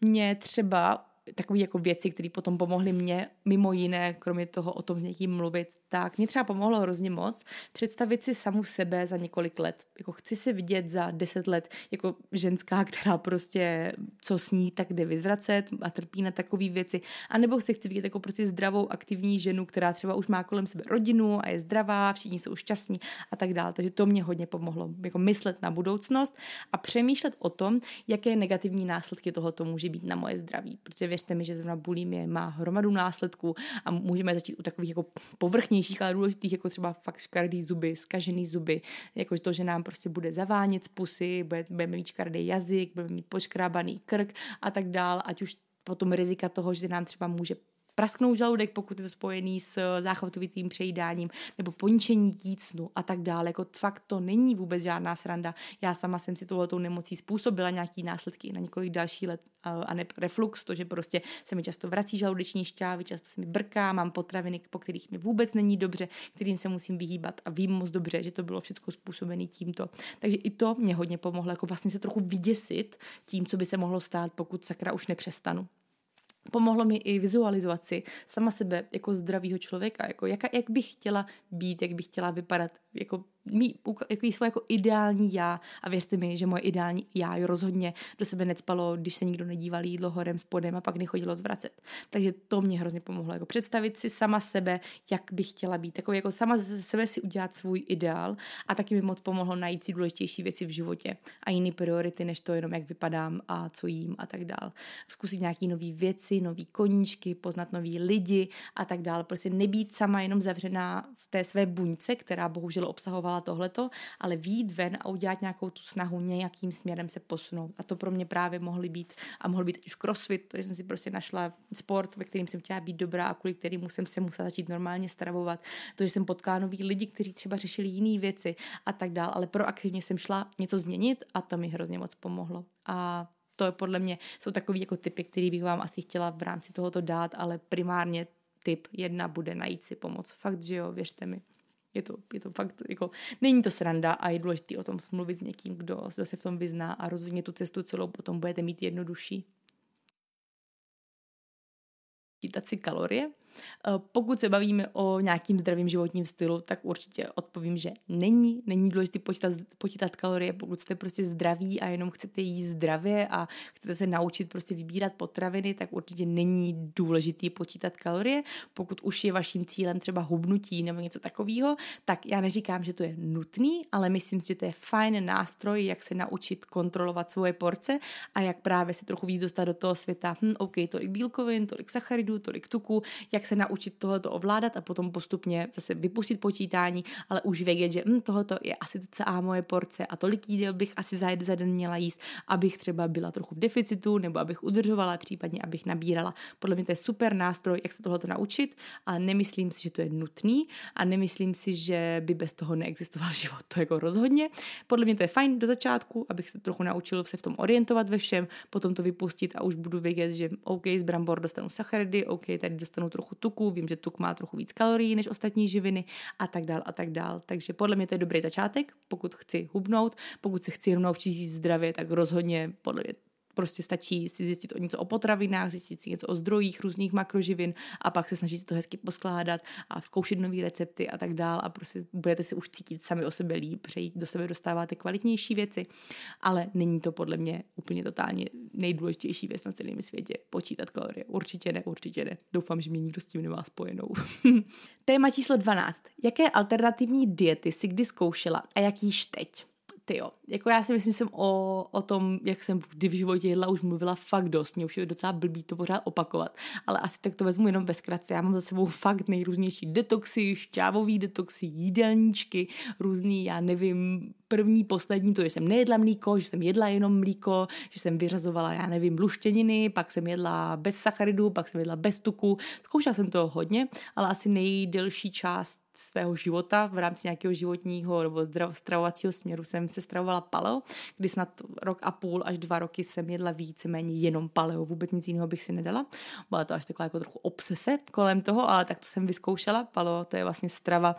Mě třeba takové jako věci, které potom pomohly mě, mimo jiné, kromě toho o tom s někým mluvit, tak mě třeba pomohlo hrozně moc představit si samu sebe za několik let. Jako chci se vidět za deset let jako ženská, která prostě co sní, tak jde vyzvracet a trpí na takové věci. A nebo se chci vidět jako prostě zdravou, aktivní ženu, která třeba už má kolem sebe rodinu a je zdravá, všichni jsou šťastní a tak dále. Takže to mě hodně pomohlo. Jako myslet na budoucnost a přemýšlet o tom, jaké negativní následky tohoto může být na moje zdraví. Protože věřte mi, že zrovna bulimie má hromadu následků a můžeme začít u takových jako povrchnějších, ale důležitých, jako třeba fakt škardý zuby, skažený zuby, jako to, že nám prostě bude zavánět z pusy, budeme mít škardý jazyk, budeme mít poškrábaný krk a tak dál, ať už potom rizika toho, že nám třeba může prasknout žaludek, pokud je to spojený s záchvatovitým přejídáním, nebo poničení jícnu a tak dále. Jako fakt to není vůbec žádná sranda. Já sama jsem si tohletou nemocí způsobila nějaký následky na několik další let a ne reflux, to, že prostě se mi často vrací žaludeční šťávy, často se mi brká, mám potraviny, po kterých mi vůbec není dobře, kterým se musím vyhýbat a vím moc dobře, že to bylo všechno způsobené tímto. Takže i to mě hodně pomohlo, jako vlastně se trochu vyděsit tím, co by se mohlo stát, pokud sakra už nepřestanu. Pomohlo mi i vizualizovat si sama sebe jako zdravýho člověka, jako jak, jak bych chtěla být, jak bych chtěla vypadat, jako mít jaký svůj jako ideální já a věřte mi, že moje ideální já jo rozhodně do sebe necpalo, když se nikdo nedíval jídlo horem spodem a pak nechodilo zvracet. Takže to mě hrozně pomohlo, jako představit si sama sebe, jak bych chtěla být, jako, jako sama ze sebe si udělat svůj ideál a taky mi moc pomohlo najít si důležitější věci v životě a jiné priority, než to jenom jak vypadám a co jím a tak dál. Zkusit nějaký nové věci, nové koníčky, poznat nový lidi a tak dál. Prostě nebýt sama jenom zavřená v té své buňce, která bohužel obsahovala dělala tohleto, ale výjít ven a udělat nějakou tu snahu nějakým směrem se posunout. A to pro mě právě mohly být a mohl být už crossfit, to, jsem si prostě našla sport, ve kterým jsem chtěla být dobrá a kvůli kterým jsem se musela začít normálně stravovat. To, že jsem potkala nový lidi, kteří třeba řešili jiné věci a tak dál, ale proaktivně jsem šla něco změnit a to mi hrozně moc pomohlo. A to je podle mě, jsou takový jako typy, který bych vám asi chtěla v rámci tohoto dát, ale primárně typ jedna bude najít si pomoc. Fakt, že jo, věřte mi. Je to, je to fakt, jako, není to sranda a je důležité o tom mluvit s někým, kdo, kdo se v tom vyzná a rozhodně tu cestu celou potom budete mít jednodušší. Čítat si kalorie, Pokud se bavíme o nějakým zdravým životním stylu, tak určitě odpovím, že není. Není důležité počítat, počítat kalorie, pokud jste prostě zdraví a jenom chcete jíst zdravě a chcete se naučit prostě vybírat potraviny, tak určitě není důležitý počítat kalorie. Pokud už je vaším cílem třeba hubnutí nebo něco takového, tak já neříkám, že to je nutný, ale myslím si, že to je fajn nástroj, jak se naučit kontrolovat svoje porce a jak právě se trochu víc dostat do toho světa. Hm, OK, tolik bílkovin, tolik sacharidů, tolik tuku, jak se naučit tohoto ovládat a potom postupně zase vypustit počítání, ale už vědět, že hm, tohoto je asi celá moje porce a tolik jídel bych asi za, za den měla jíst, abych třeba byla trochu v deficitu nebo abych udržovala, případně abych nabírala. Podle mě to je super nástroj, jak se tohoto naučit, ale nemyslím si, že to je nutný a nemyslím si, že by bez toho neexistoval život. To jako rozhodně. Podle mě to je fajn do začátku, abych se trochu naučil se v tom orientovat ve všem, potom to vypustit a už budu vědět, že OK, z brambor dostanu sacharidy, OK, tady dostanu trochu tuku, vím, že tuk má trochu víc kalorií než ostatní živiny a tak dál a tak dál. Takže podle mě to je dobrý začátek, pokud chci hubnout, pokud se chci jenom naučit zdravě, tak rozhodně podle mě Prostě stačí si zjistit o něco o potravinách, zjistit si něco o zdrojích různých makroživin a pak se snažit to hezky poskládat a zkoušet nové recepty a tak dál a prostě budete se už cítit sami o sebe líp, přejít do sebe dostáváte kvalitnější věci, ale není to podle mě úplně totálně nejdůležitější věc na celém světě. Počítat kalorie. Určitě ne, určitě ne. Doufám, že mě nikdo s tím nemá spojenou. Téma číslo 12. Jaké alternativní diety si kdy zkoušela a jak jíš teď? Ty jo, jako já si myslím, že jsem o, o tom, jak jsem kdy v životě jedla, už mluvila fakt dost. Mě už je docela blbý to pořád opakovat. Ale asi tak to vezmu jenom ve zkratce. Já mám za sebou fakt nejrůznější detoxy, šťávový detoxy, jídelníčky, různý, já nevím, první, poslední, to, že jsem nejedla mlíko, že jsem jedla jenom mlíko, že jsem vyřazovala, já nevím, luštěniny, pak jsem jedla bez sacharidů, pak jsem jedla bez tuku. Zkoušela jsem to hodně, ale asi nejdelší část svého života v rámci nějakého životního nebo stravovacího směru jsem se stravovala paleo, kdy snad rok a půl až dva roky jsem jedla víceméně jenom paleo, vůbec nic jiného bych si nedala. Byla to až taková jako trochu obsese kolem toho, ale tak to jsem vyzkoušela. Paleo to je vlastně strava,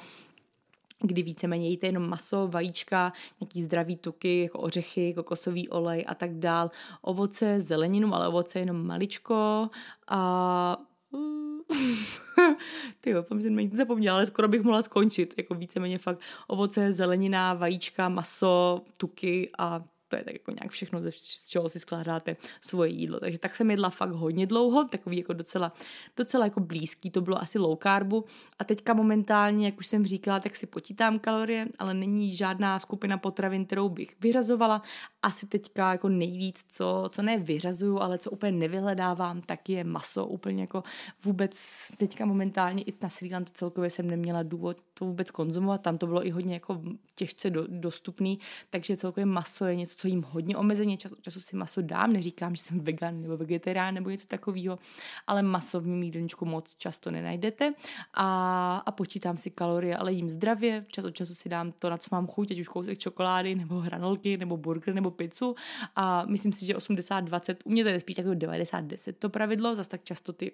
kdy víceméně jíte jenom maso, vajíčka, nějaký zdravý tuky, jako ořechy, kokosový olej a tak dál, ovoce, zeleninu, ale ovoce jenom maličko a ty jo, jsem nic zapomněla, ale skoro bych mohla skončit. Jako víceméně fakt ovoce, zelenina, vajíčka, maso, tuky a to je tak jako nějak všechno, z čeho si skládáte svoje jídlo. Takže tak jsem jedla fakt hodně dlouho, takový jako docela, docela jako blízký, to bylo asi low carbu. A teďka momentálně, jak už jsem říkala, tak si počítám kalorie, ale není žádná skupina potravin, kterou bych vyřazovala. Asi teďka jako nejvíc, co, co ne vyřazuju, ale co úplně nevyhledávám, tak je maso. Úplně jako vůbec teďka momentálně i na Sri Lanka celkově jsem neměla důvod to vůbec konzumovat. Tam to bylo i hodně jako těžce do, dostupný, takže celkově maso je něco, co jim hodně omezeně, čas od času si maso dám, neříkám, že jsem vegan nebo vegetarián nebo něco takového, ale maso v mým jídelníčku moc často nenajdete a, a počítám si kalorie, ale jím zdravě, čas od času si dám to, na co mám chuť, ať už kousek čokolády, nebo hranolky, nebo burger, nebo pizzu. A myslím si, že 80-20, u mě to je spíš jako 90-10 to pravidlo, zase tak často ty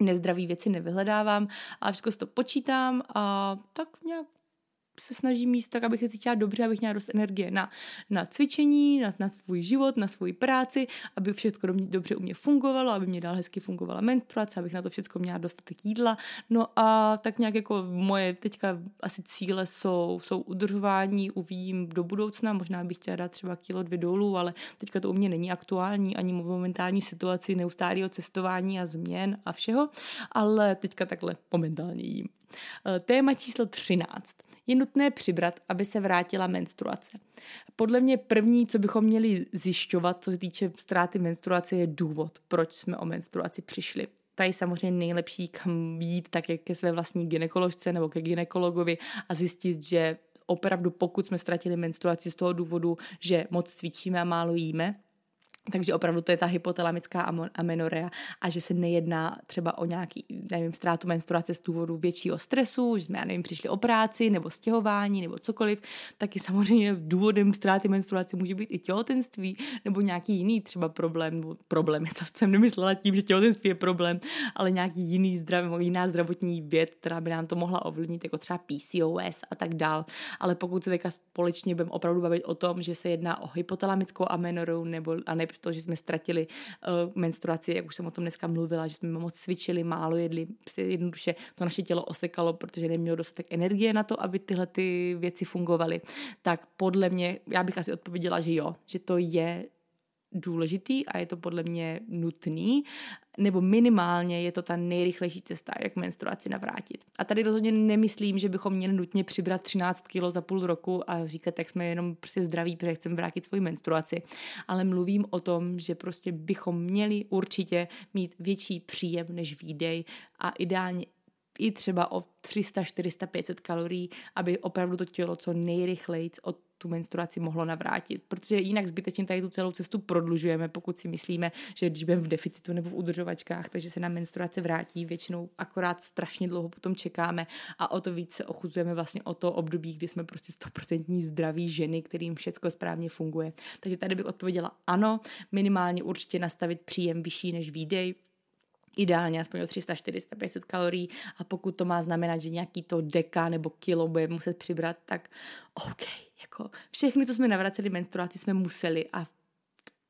nezdraví věci nevyhledávám, ale všechno si to počítám a tak nějak se snažím míst tak, abych se cítila dobře, abych měla dost energie na, na cvičení, na, na svůj život, na svoji práci, aby všechno dobře u mě fungovalo, aby mě dál hezky fungovala menstruace, abych na to všechno měla dostatek jídla. No a tak nějak jako moje teďka asi cíle jsou, jsou udržování, uvidím do budoucna, možná bych chtěla dát třeba kilo dvě dolů, ale teďka to u mě není aktuální ani momentální situaci neustálého cestování a změn a všeho, ale teďka takhle momentálně jím. Eh, téma číslo 13. Je nutné přibrat, aby se vrátila menstruace. Podle mě první, co bychom měli zjišťovat, co se týče ztráty menstruace, je důvod, proč jsme o menstruaci přišli tady samozřejmě nejlepší kam jít tak jak ke své vlastní ginekoložce nebo ke ginekologovi a zjistit, že opravdu pokud jsme ztratili menstruaci z toho důvodu, že moc cvičíme a málo jíme, takže opravdu to je ta hypotalamická amenorea a že se nejedná třeba o nějaký, nevím, ztrátu menstruace z důvodu většího stresu, že jsme, já nevím, přišli o práci nebo stěhování nebo cokoliv, taky samozřejmě důvodem ztráty menstruace může být i těhotenství nebo nějaký jiný třeba problém, nebo problém, to jsem nemyslela tím, že těhotenství je problém, ale nějaký jiný zdrav, jiná zdravotní věc, která by nám to mohla ovlivnit, jako třeba PCOS a tak dál. Ale pokud se teďka společně budeme opravdu bavit o tom, že se jedná o hypotalamickou amenoreu nebo a ne to, že jsme ztratili uh, menstruaci, jak už jsem o tom dneska mluvila, že jsme moc cvičili, málo jedli, prostě jednoduše to naše tělo osekalo, protože nemělo dostatek energie na to, aby tyhle ty věci fungovaly. Tak podle mě, já bych asi odpověděla, že jo, že to je důležitý a je to podle mě nutný, nebo minimálně je to ta nejrychlejší cesta, jak menstruaci navrátit. A tady rozhodně nemyslím, že bychom měli nutně přibrat 13 kg za půl roku a říkat, jak jsme jenom prostě zdraví, protože chceme vrátit svoji menstruaci. Ale mluvím o tom, že prostě bychom měli určitě mít větší příjem než výdej a ideálně i třeba o 300, 400, 500 kalorií, aby opravdu to tělo co nejrychleji od tu menstruaci mohlo navrátit, protože jinak zbytečně tady tu celou cestu prodlužujeme, pokud si myslíme, že když budeme v deficitu nebo v udržovačkách, takže se na menstruace vrátí, většinou akorát strašně dlouho potom čekáme a o to víc se ochuzujeme vlastně o to období, kdy jsme prostě stoprocentní zdraví ženy, kterým všechno správně funguje. Takže tady bych odpověděla ano, minimálně určitě nastavit příjem vyšší než výdej, ideálně aspoň o 300, 400, 500 kalorií. A pokud to má znamenat, že nějaký to deka nebo kilo bude muset přibrat, tak OK, jako všechny, co jsme navraceli menstruaci, jsme museli a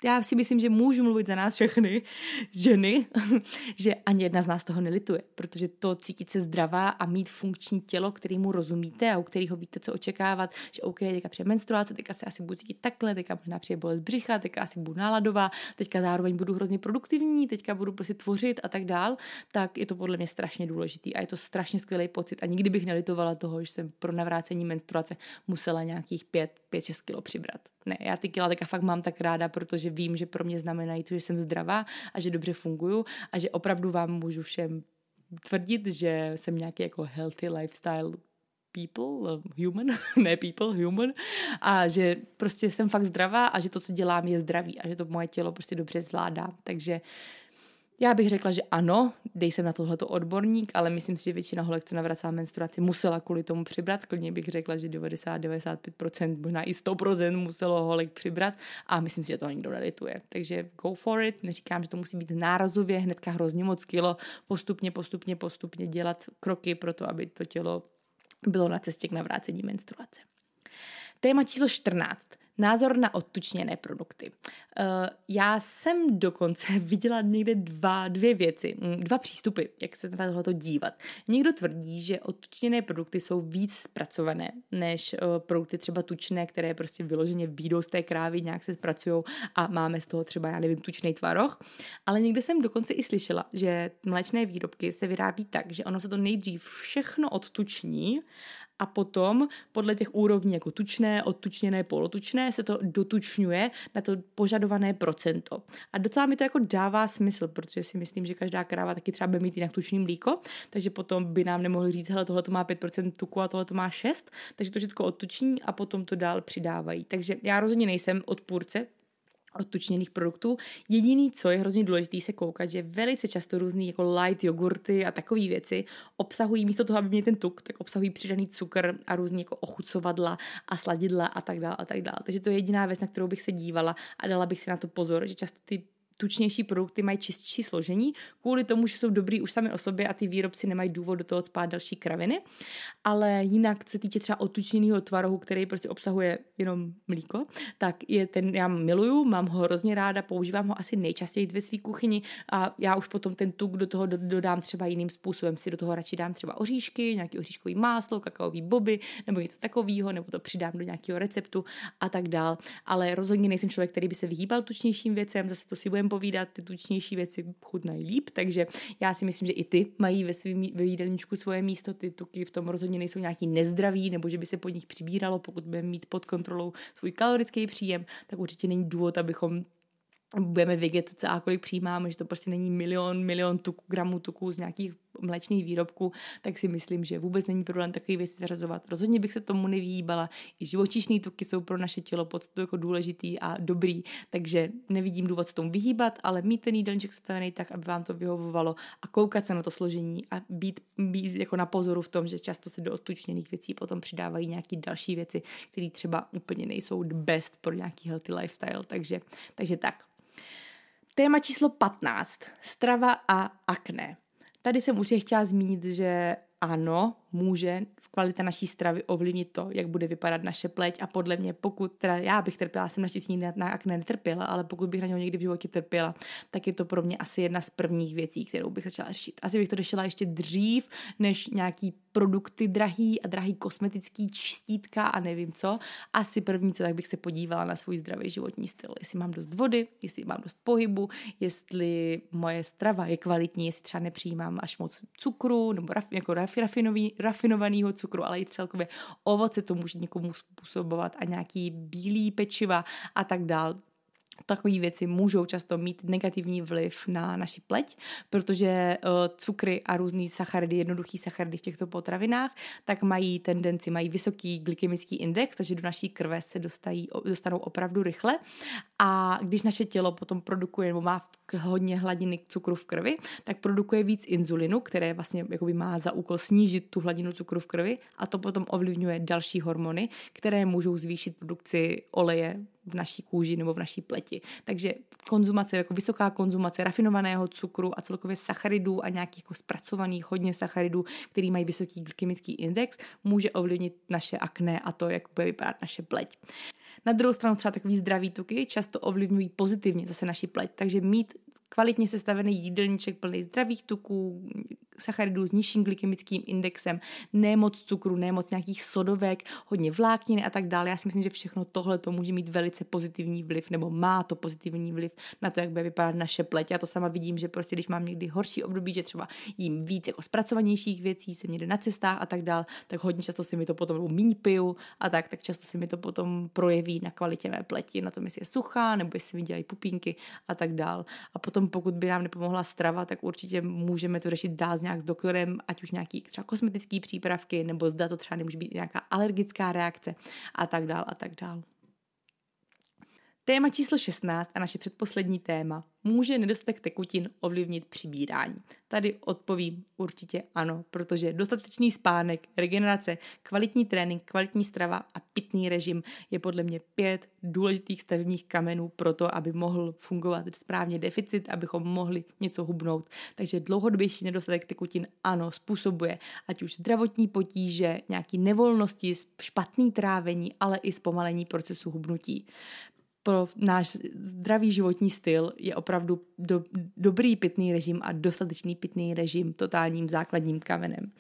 já si myslím, že můžu mluvit za nás všechny ženy, že ani jedna z nás toho nelituje, protože to cítit se zdravá a mít funkční tělo, kterýmu rozumíte a u kterého víte, co očekávat, že OK, teďka přijde menstruace, teďka se asi budu cítit takhle, teďka možná přijde bolest břicha, teďka asi budu náladová, teďka zároveň budu hrozně produktivní, teďka budu prostě tvořit a tak dál, tak je to podle mě strašně důležitý a je to strašně skvělý pocit a nikdy bych nelitovala toho, že jsem pro navrácení menstruace musela nějakých 5-6 kilo přibrat. Ne, já ty kila teďka fakt mám tak ráda, protože vím, že pro mě znamenají to, že jsem zdravá a že dobře funguju a že opravdu vám můžu všem tvrdit, že jsem nějaký jako healthy lifestyle people, human, ne people, human, a že prostě jsem fakt zdravá a že to, co dělám, je zdraví a že to moje tělo prostě dobře zvládá. Takže já bych řekla, že ano, dej se na tohleto odborník, ale myslím si, že většina holek, co navracá menstruaci, musela kvůli tomu přibrat. Klidně bych řekla, že 90-95%, možná i 100% muselo holek přibrat a myslím si, že to nikdo nelituje. Takže go for it. Neříkám, že to musí být nárazově, hnedka hrozně moc kilo, postupně, postupně, postupně dělat kroky pro to, aby to tělo bylo na cestě k navrácení menstruace. Téma číslo 14. Názor na odtučněné produkty. Uh, já jsem dokonce viděla někde dva, dvě věci, mm, dva přístupy, jak se na tohle dívat. Někdo tvrdí, že odtučněné produkty jsou víc zpracované než uh, produkty třeba tučné, které prostě vyloženě výjdou z té krávy, nějak se zpracují a máme z toho třeba, já nevím, tučný tvaroh. Ale někde jsem dokonce i slyšela, že mléčné výrobky se vyrábí tak, že ono se to nejdřív všechno odtuční a potom podle těch úrovní jako tučné, odtučněné, polotučné se to dotučňuje na to požadované procento. A docela mi to jako dává smysl, protože si myslím, že každá kráva taky třeba bude mít jinak tučný mlíko, takže potom by nám nemohli říct, hele, tohle to má 5% tuku a tohle to má 6, takže to všechno odtuční a potom to dál přidávají. Takže já rozhodně nejsem odpůrce odtučněných produktů. Jediný, co je hrozně důležité se koukat, že velice často různý jako light jogurty a takové věci obsahují místo toho, aby měli ten tuk, tak obsahují přidaný cukr a různý jako ochucovadla a sladidla a tak dále a tak dále. Takže to je jediná věc, na kterou bych se dívala a dala bych si na to pozor, že často ty tučnější produkty mají čistší složení, kvůli tomu, že jsou dobrý už sami o sobě a ty výrobci nemají důvod do toho spát další kraviny. Ale jinak, co se týče třeba otučněného tvarohu, který prostě obsahuje jenom mlíko, tak je ten, já miluju, mám ho hrozně ráda, používám ho asi nejčastěji ve své kuchyni a já už potom ten tuk do toho dodám třeba jiným způsobem. Si do toho radši dám třeba oříšky, nějaký oříškový máslo, kakaový boby nebo něco takového, nebo to přidám do nějakého receptu a tak dál. Ale rozhodně nejsem člověk, který by se vyhýbal tučnějším věcem, zase to si povídat, ty tučnější věci chutnají líp, takže já si myslím, že i ty mají ve svém jídelníčku svoje místo, ty tuky v tom rozhodně nejsou nějaký nezdraví, nebo že by se pod nich přibíralo, pokud budeme mít pod kontrolou svůj kalorický příjem, tak určitě není důvod, abychom budeme vědět, co a kolik přijímáme, že to prostě není milion, milion tuk, gramů tuků z nějakých mléčných výrobků, tak si myslím, že vůbec není problém takové věci zařazovat. Rozhodně bych se tomu nevyhýbala. I živočišní tuky jsou pro naše tělo podstatu jako důležitý a dobrý, takže nevidím důvod se tomu vyhýbat, ale mít ten jídelníček stavený tak, aby vám to vyhovovalo a koukat se na to složení a být, být jako na pozoru v tom, že často se do odtučněných věcí potom přidávají nějaké další věci, které třeba úplně nejsou the best pro nějaký healthy lifestyle. Takže, takže tak. Téma číslo 15. Strava a akné. Tady jsem určitě chtěla zmínit, že ano, může kvalita naší stravy ovlivnit to, jak bude vypadat naše pleť a podle mě, pokud, teda já bych trpěla, jsem naštěstí na, na akné netrpěla, ale pokud bych na něho někdy v životě trpěla, tak je to pro mě asi jedna z prvních věcí, kterou bych začala řešit. Asi bych to řešila ještě dřív, než nějaký produkty drahý a drahý kosmetický čistítka a nevím co. Asi první, co tak bych se podívala na svůj zdravý životní styl. Jestli mám dost vody, jestli mám dost pohybu, jestli moje strava je kvalitní, jestli třeba nepřijímám až moc cukru nebo raf, jako rafinový, rafinovaného cukru, ale i celkově ovoce to může někomu způsobovat a nějaký bílý pečiva a tak dál takové věci můžou často mít negativní vliv na naši pleť, protože uh, cukry a různý sacharidy, jednoduchý sacharidy v těchto potravinách, tak mají tendenci, mají vysoký glykemický index, takže do naší krve se dostají, dostanou opravdu rychle. A když naše tělo potom produkuje nebo má hodně hladiny cukru v krvi, tak produkuje víc inzulinu, které vlastně jakoby má za úkol snížit tu hladinu cukru v krvi a to potom ovlivňuje další hormony, které můžou zvýšit produkci oleje v naší kůži nebo v naší pleti. Takže konzumace, jako vysoká konzumace rafinovaného cukru a celkově sacharidů a nějakých jako zpracovaných hodně sacharidů, který mají vysoký glykemický index, může ovlivnit naše akné a to, jak bude vypadat naše pleť. Na druhou stranu třeba takový zdravý tuky často ovlivňují pozitivně zase naši pleť, takže mít kvalitně sestavený jídelníček plný zdravých tuků, sacharidů s nižším glykemickým indexem, nemoc cukru, nemoc nějakých sodovek, hodně vlákniny a tak dále. Já si myslím, že všechno tohle to může mít velice pozitivní vliv, nebo má to pozitivní vliv na to, jak bude vypadat naše pleť. Já to sama vidím, že prostě když mám někdy horší období, že třeba jím víc jako zpracovanějších věcí, jsem někde na cestách a tak dále, tak hodně často se mi to potom, nebo míň piju a tak, tak často se mi to potom projeví na kvalitě mé pleti, na tom, jestli je suchá, nebo jestli mi dělají pupínky a tak dále. A potom, pokud by nám nepomohla strava, tak určitě můžeme to řešit dál s nějak s doktorem, ať už nějaký třeba kosmetické přípravky, nebo zda to třeba nemůže být nějaká alergická reakce a tak dál a tak dál. Téma číslo 16 a naše předposlední téma. Může nedostatek tekutin ovlivnit přibírání? Tady odpovím určitě ano, protože dostatečný spánek, regenerace, kvalitní trénink, kvalitní strava a pitný režim je podle mě pět důležitých stavebních kamenů pro to, aby mohl fungovat správně deficit, abychom mohli něco hubnout. Takže dlouhodobější nedostatek tekutin ano, způsobuje ať už zdravotní potíže, nějaký nevolnosti, špatný trávení, ale i zpomalení procesu hubnutí pro náš zdravý životní styl je opravdu do, dobrý pitný režim a dostatečný pitný režim totálním základním kamenem.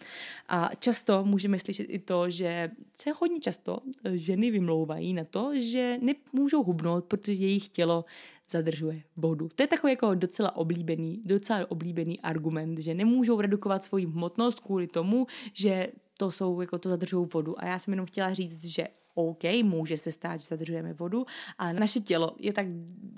A často můžeme slyšet i to, že se hodně často ženy vymlouvají na to, že nemůžou hubnout, protože jejich tělo zadržuje vodu. To je takový jako docela oblíbený, docela oblíbený argument, že nemůžou redukovat svoji hmotnost kvůli tomu, že to jsou, jako to zadržují vodu. A já jsem jenom chtěla říct, že OK, může se stát, že zadržujeme vodu, ale naše tělo je tak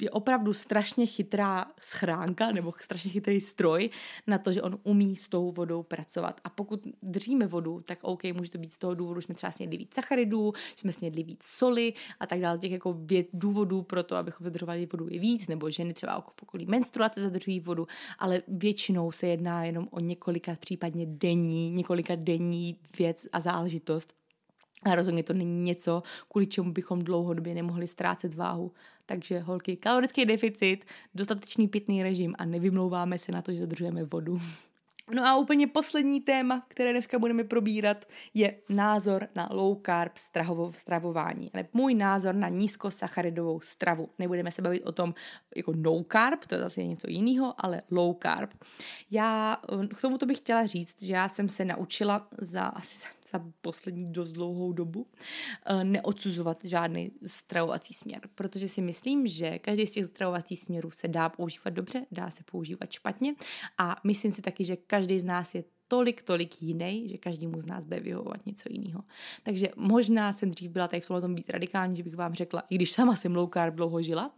je opravdu strašně chytrá schránka nebo strašně chytrý stroj na to, že on umí s tou vodou pracovat. A pokud držíme vodu, tak OK, může to být z toho důvodu, že jsme třeba snědli víc sacharidů, jsme snědli víc soli a tak dále. Těch jako věd, důvodů pro to, abychom zadržovali vodu je víc, nebo ženy třeba v okolí menstruace zadržují vodu, ale většinou se jedná jenom o několika případně denní, několika denní věc a záležitost a rozhodně to není něco, kvůli čemu bychom dlouhodobě nemohli ztrácet váhu. Takže holky, kalorický deficit, dostatečný pitný režim a nevymlouváme se na to, že zadržujeme vodu. No a úplně poslední téma, které dneska budeme probírat, je názor na low carb stravování. Ale můj názor na nízkosacharidovou stravu. Nebudeme se bavit o tom jako no carb, to je zase něco jiného, ale low carb. Já k tomuto bych chtěla říct, že já jsem se naučila za asi za poslední dost dlouhou dobu eh, neodsuzovat žádný stravovací směr, protože si myslím, že každý z těch stravovacích směrů se dá používat dobře, dá se používat špatně a myslím si taky, že každý z nás je tolik, tolik jiný, že každému z nás bude vyhovovat něco jiného. Takže možná jsem dřív byla tady v tom být radikální, že bych vám řekla, i když sama jsem low carb dlouho žila,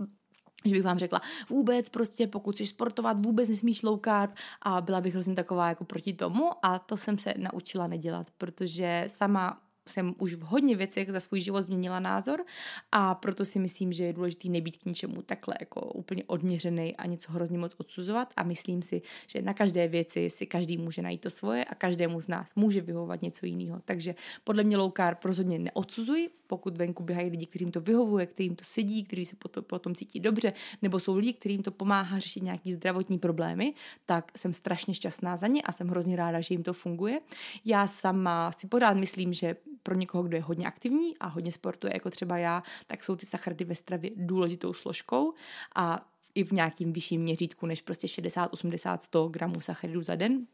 že bych vám řekla, vůbec prostě pokud chceš sportovat, vůbec nesmíš low carb a byla bych hrozně taková jako proti tomu a to jsem se naučila nedělat, protože sama jsem už v hodně věcech za svůj život změnila názor a proto si myslím, že je důležité nebýt k ničemu takhle jako úplně odměřený a něco hrozně moc odsuzovat. A myslím si, že na každé věci si každý může najít to svoje a každému z nás může vyhovovat něco jiného. Takže podle mě low carb rozhodně neodsuzuji, pokud venku běhají lidi, kterým to vyhovuje, kterým to sedí, kteří se potom, potom cítí dobře, nebo jsou lidi, kterým to pomáhá řešit nějaký zdravotní problémy, tak jsem strašně šťastná za ně a jsem hrozně ráda, že jim to funguje. Já sama si pořád myslím, že pro někoho, kdo je hodně aktivní a hodně sportuje, jako třeba já, tak jsou ty sacharidy ve stravě důležitou složkou a i v nějakým vyšším měřítku než prostě 60, 80, 100 gramů sacharidů za den,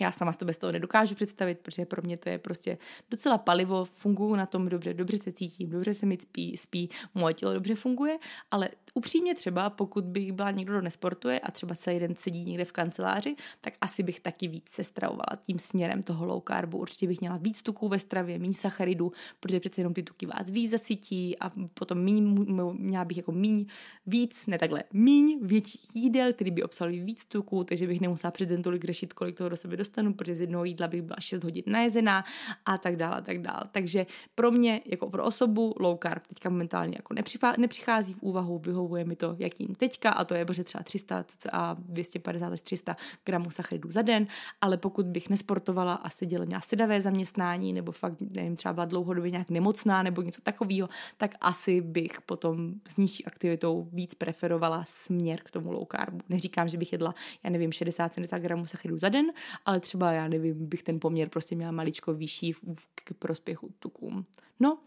já sama to bez toho nedokážu představit, protože pro mě to je prostě docela palivo, funguji na tom dobře, dobře se cítím, dobře se mi spí, spí, moje tělo dobře funguje, ale upřímně třeba, pokud bych byla někdo, kdo nesportuje a třeba celý den sedí někde v kanceláři, tak asi bych taky víc se stravovala tím směrem toho low carbu. Určitě bych měla víc tuků ve stravě, méně sacharidů, protože přece jenom ty tuky vás víc zasytí a potom míň, měla bych jako míň, víc, ne takhle, míň větších jídel, který by obsahovaly víc tuků, takže bych nemusela před den tolik řešit, kolik toho do sebe dostanu, protože z jednoho jídla bych byla 6 hodin najezená a tak dále a tak dále. Takže pro mě, jako pro osobu, low carb teďka momentálně jako nepřichází v úvahu, vyhovuje mi to, jak jím teďka, a to je bože třeba 300 a 250 až 300 gramů sacharidů za den, ale pokud bych nesportovala a seděla měla sedavé zaměstnání, nebo fakt, nevím, třeba byla dlouhodobě nějak nemocná nebo něco takového, tak asi bych potom s nižší aktivitou víc preferovala směr k tomu low carbu. Neříkám, že bych jedla, já nevím, 60-70 gramů sacharidů za den, ale třeba, já nevím, bych ten poměr prostě měla maličko vyšší k prospěchu tukům. No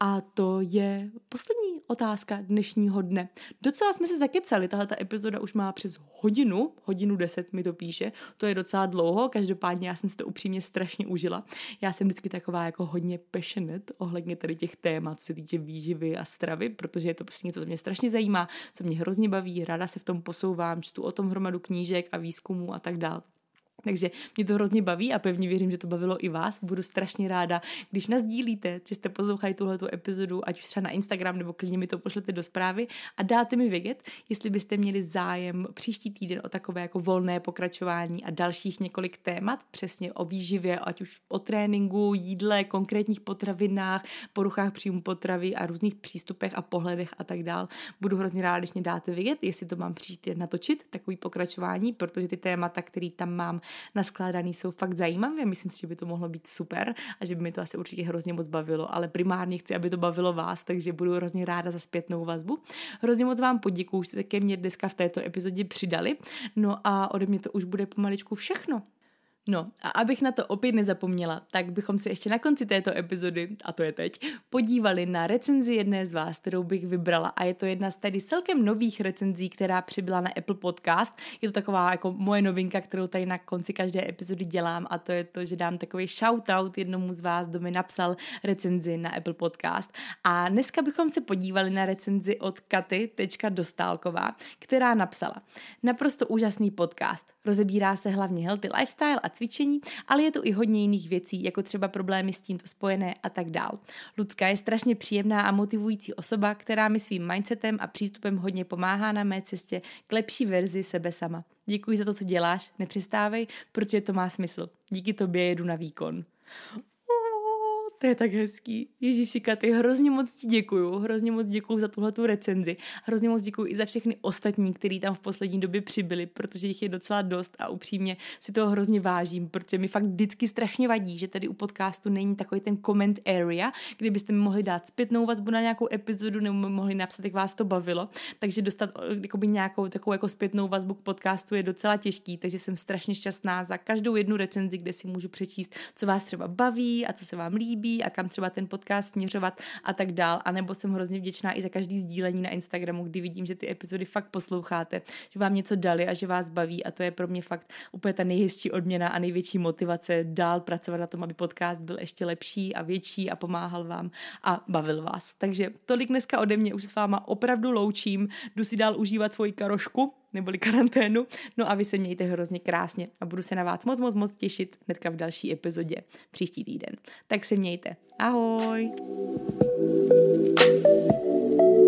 a to je poslední otázka dnešního dne. Docela jsme se zakecali, tahle ta epizoda už má přes hodinu, hodinu deset mi to píše, to je docela dlouho, každopádně já jsem si to upřímně strašně užila. Já jsem vždycky taková jako hodně passionate ohledně tady těch témat, co se týče výživy a stravy, protože je to prostě něco, co mě strašně zajímá, co mě hrozně baví, ráda se v tom posouvám, čtu o tom hromadu knížek a výzkumů a tak dále. Takže mě to hrozně baví a pevně věřím, že to bavilo i vás. Budu strašně ráda, když nás dílíte, že jste poslouchali tuhletu epizodu, ať už třeba na Instagram nebo klidně mi to pošlete do zprávy a dáte mi vědět, jestli byste měli zájem příští týden o takové jako volné pokračování a dalších několik témat, přesně o výživě, ať už o tréninku, jídle, konkrétních potravinách, poruchách příjmu potravy a různých přístupech a pohledech a tak dál. Budu hrozně ráda, když mě dáte vědět, jestli to mám příští natočit, takový pokračování, protože ty témata, které tam mám, naskládaný jsou fakt zajímavé. Myslím si, že by to mohlo být super a že by mi to asi určitě hrozně moc bavilo, ale primárně chci, aby to bavilo vás, takže budu hrozně ráda za zpětnou vazbu. Hrozně moc vám poděkuju, že jste ke mně dneska v této epizodě přidali. No a ode mě to už bude pomaličku všechno. No a abych na to opět nezapomněla, tak bychom si ještě na konci této epizody, a to je teď, podívali na recenzi jedné z vás, kterou bych vybrala a je to jedna z tady celkem nových recenzí, která přibyla na Apple Podcast. Je to taková jako moje novinka, kterou tady na konci každé epizody dělám a to je to, že dám takový shoutout jednomu z vás, kdo mi napsal recenzi na Apple Podcast. A dneska bychom se podívali na recenzi od Katy.dostálková, která napsala Naprosto úžasný podcast. Rozebírá se hlavně healthy lifestyle a cvičení, ale je tu i hodně jiných věcí, jako třeba problémy s tímto spojené a tak dál. Lucka je strašně příjemná a motivující osoba, která mi svým mindsetem a přístupem hodně pomáhá na mé cestě k lepší verzi sebe sama. Děkuji za to, co děláš, nepřestávej, protože to má smysl. Díky tobě jedu na výkon to je tak hezký. Ježíši Katy, hrozně moc ti děkuju, hrozně moc děkuju za tuhle tu recenzi, hrozně moc děkuju i za všechny ostatní, kteří tam v poslední době přibyli, protože jich je docela dost a upřímně si toho hrozně vážím, protože mi fakt vždycky strašně vadí, že tady u podcastu není takový ten comment area, kde byste mi mohli dát zpětnou vazbu na nějakou epizodu nebo mohli napsat, jak vás to bavilo, takže dostat jakoby nějakou takovou jako zpětnou vazbu k podcastu je docela těžký, takže jsem strašně šťastná za každou jednu recenzi, kde si můžu přečíst, co vás třeba baví a co se vám líbí líbí a kam třeba ten podcast směřovat a tak dál. A nebo jsem hrozně vděčná i za každý sdílení na Instagramu, kdy vidím, že ty epizody fakt posloucháte, že vám něco dali a že vás baví a to je pro mě fakt úplně ta nejhezčí odměna a největší motivace dál pracovat na tom, aby podcast byl ještě lepší a větší a pomáhal vám a bavil vás. Takže tolik dneska ode mě, už s váma opravdu loučím, jdu si dál užívat svoji karošku, neboli karanténu. No a vy se mějte hrozně krásně a budu se na vás moc, moc, moc těšit hnedka v další epizodě příští týden. Tak se mějte. Ahoj! thank you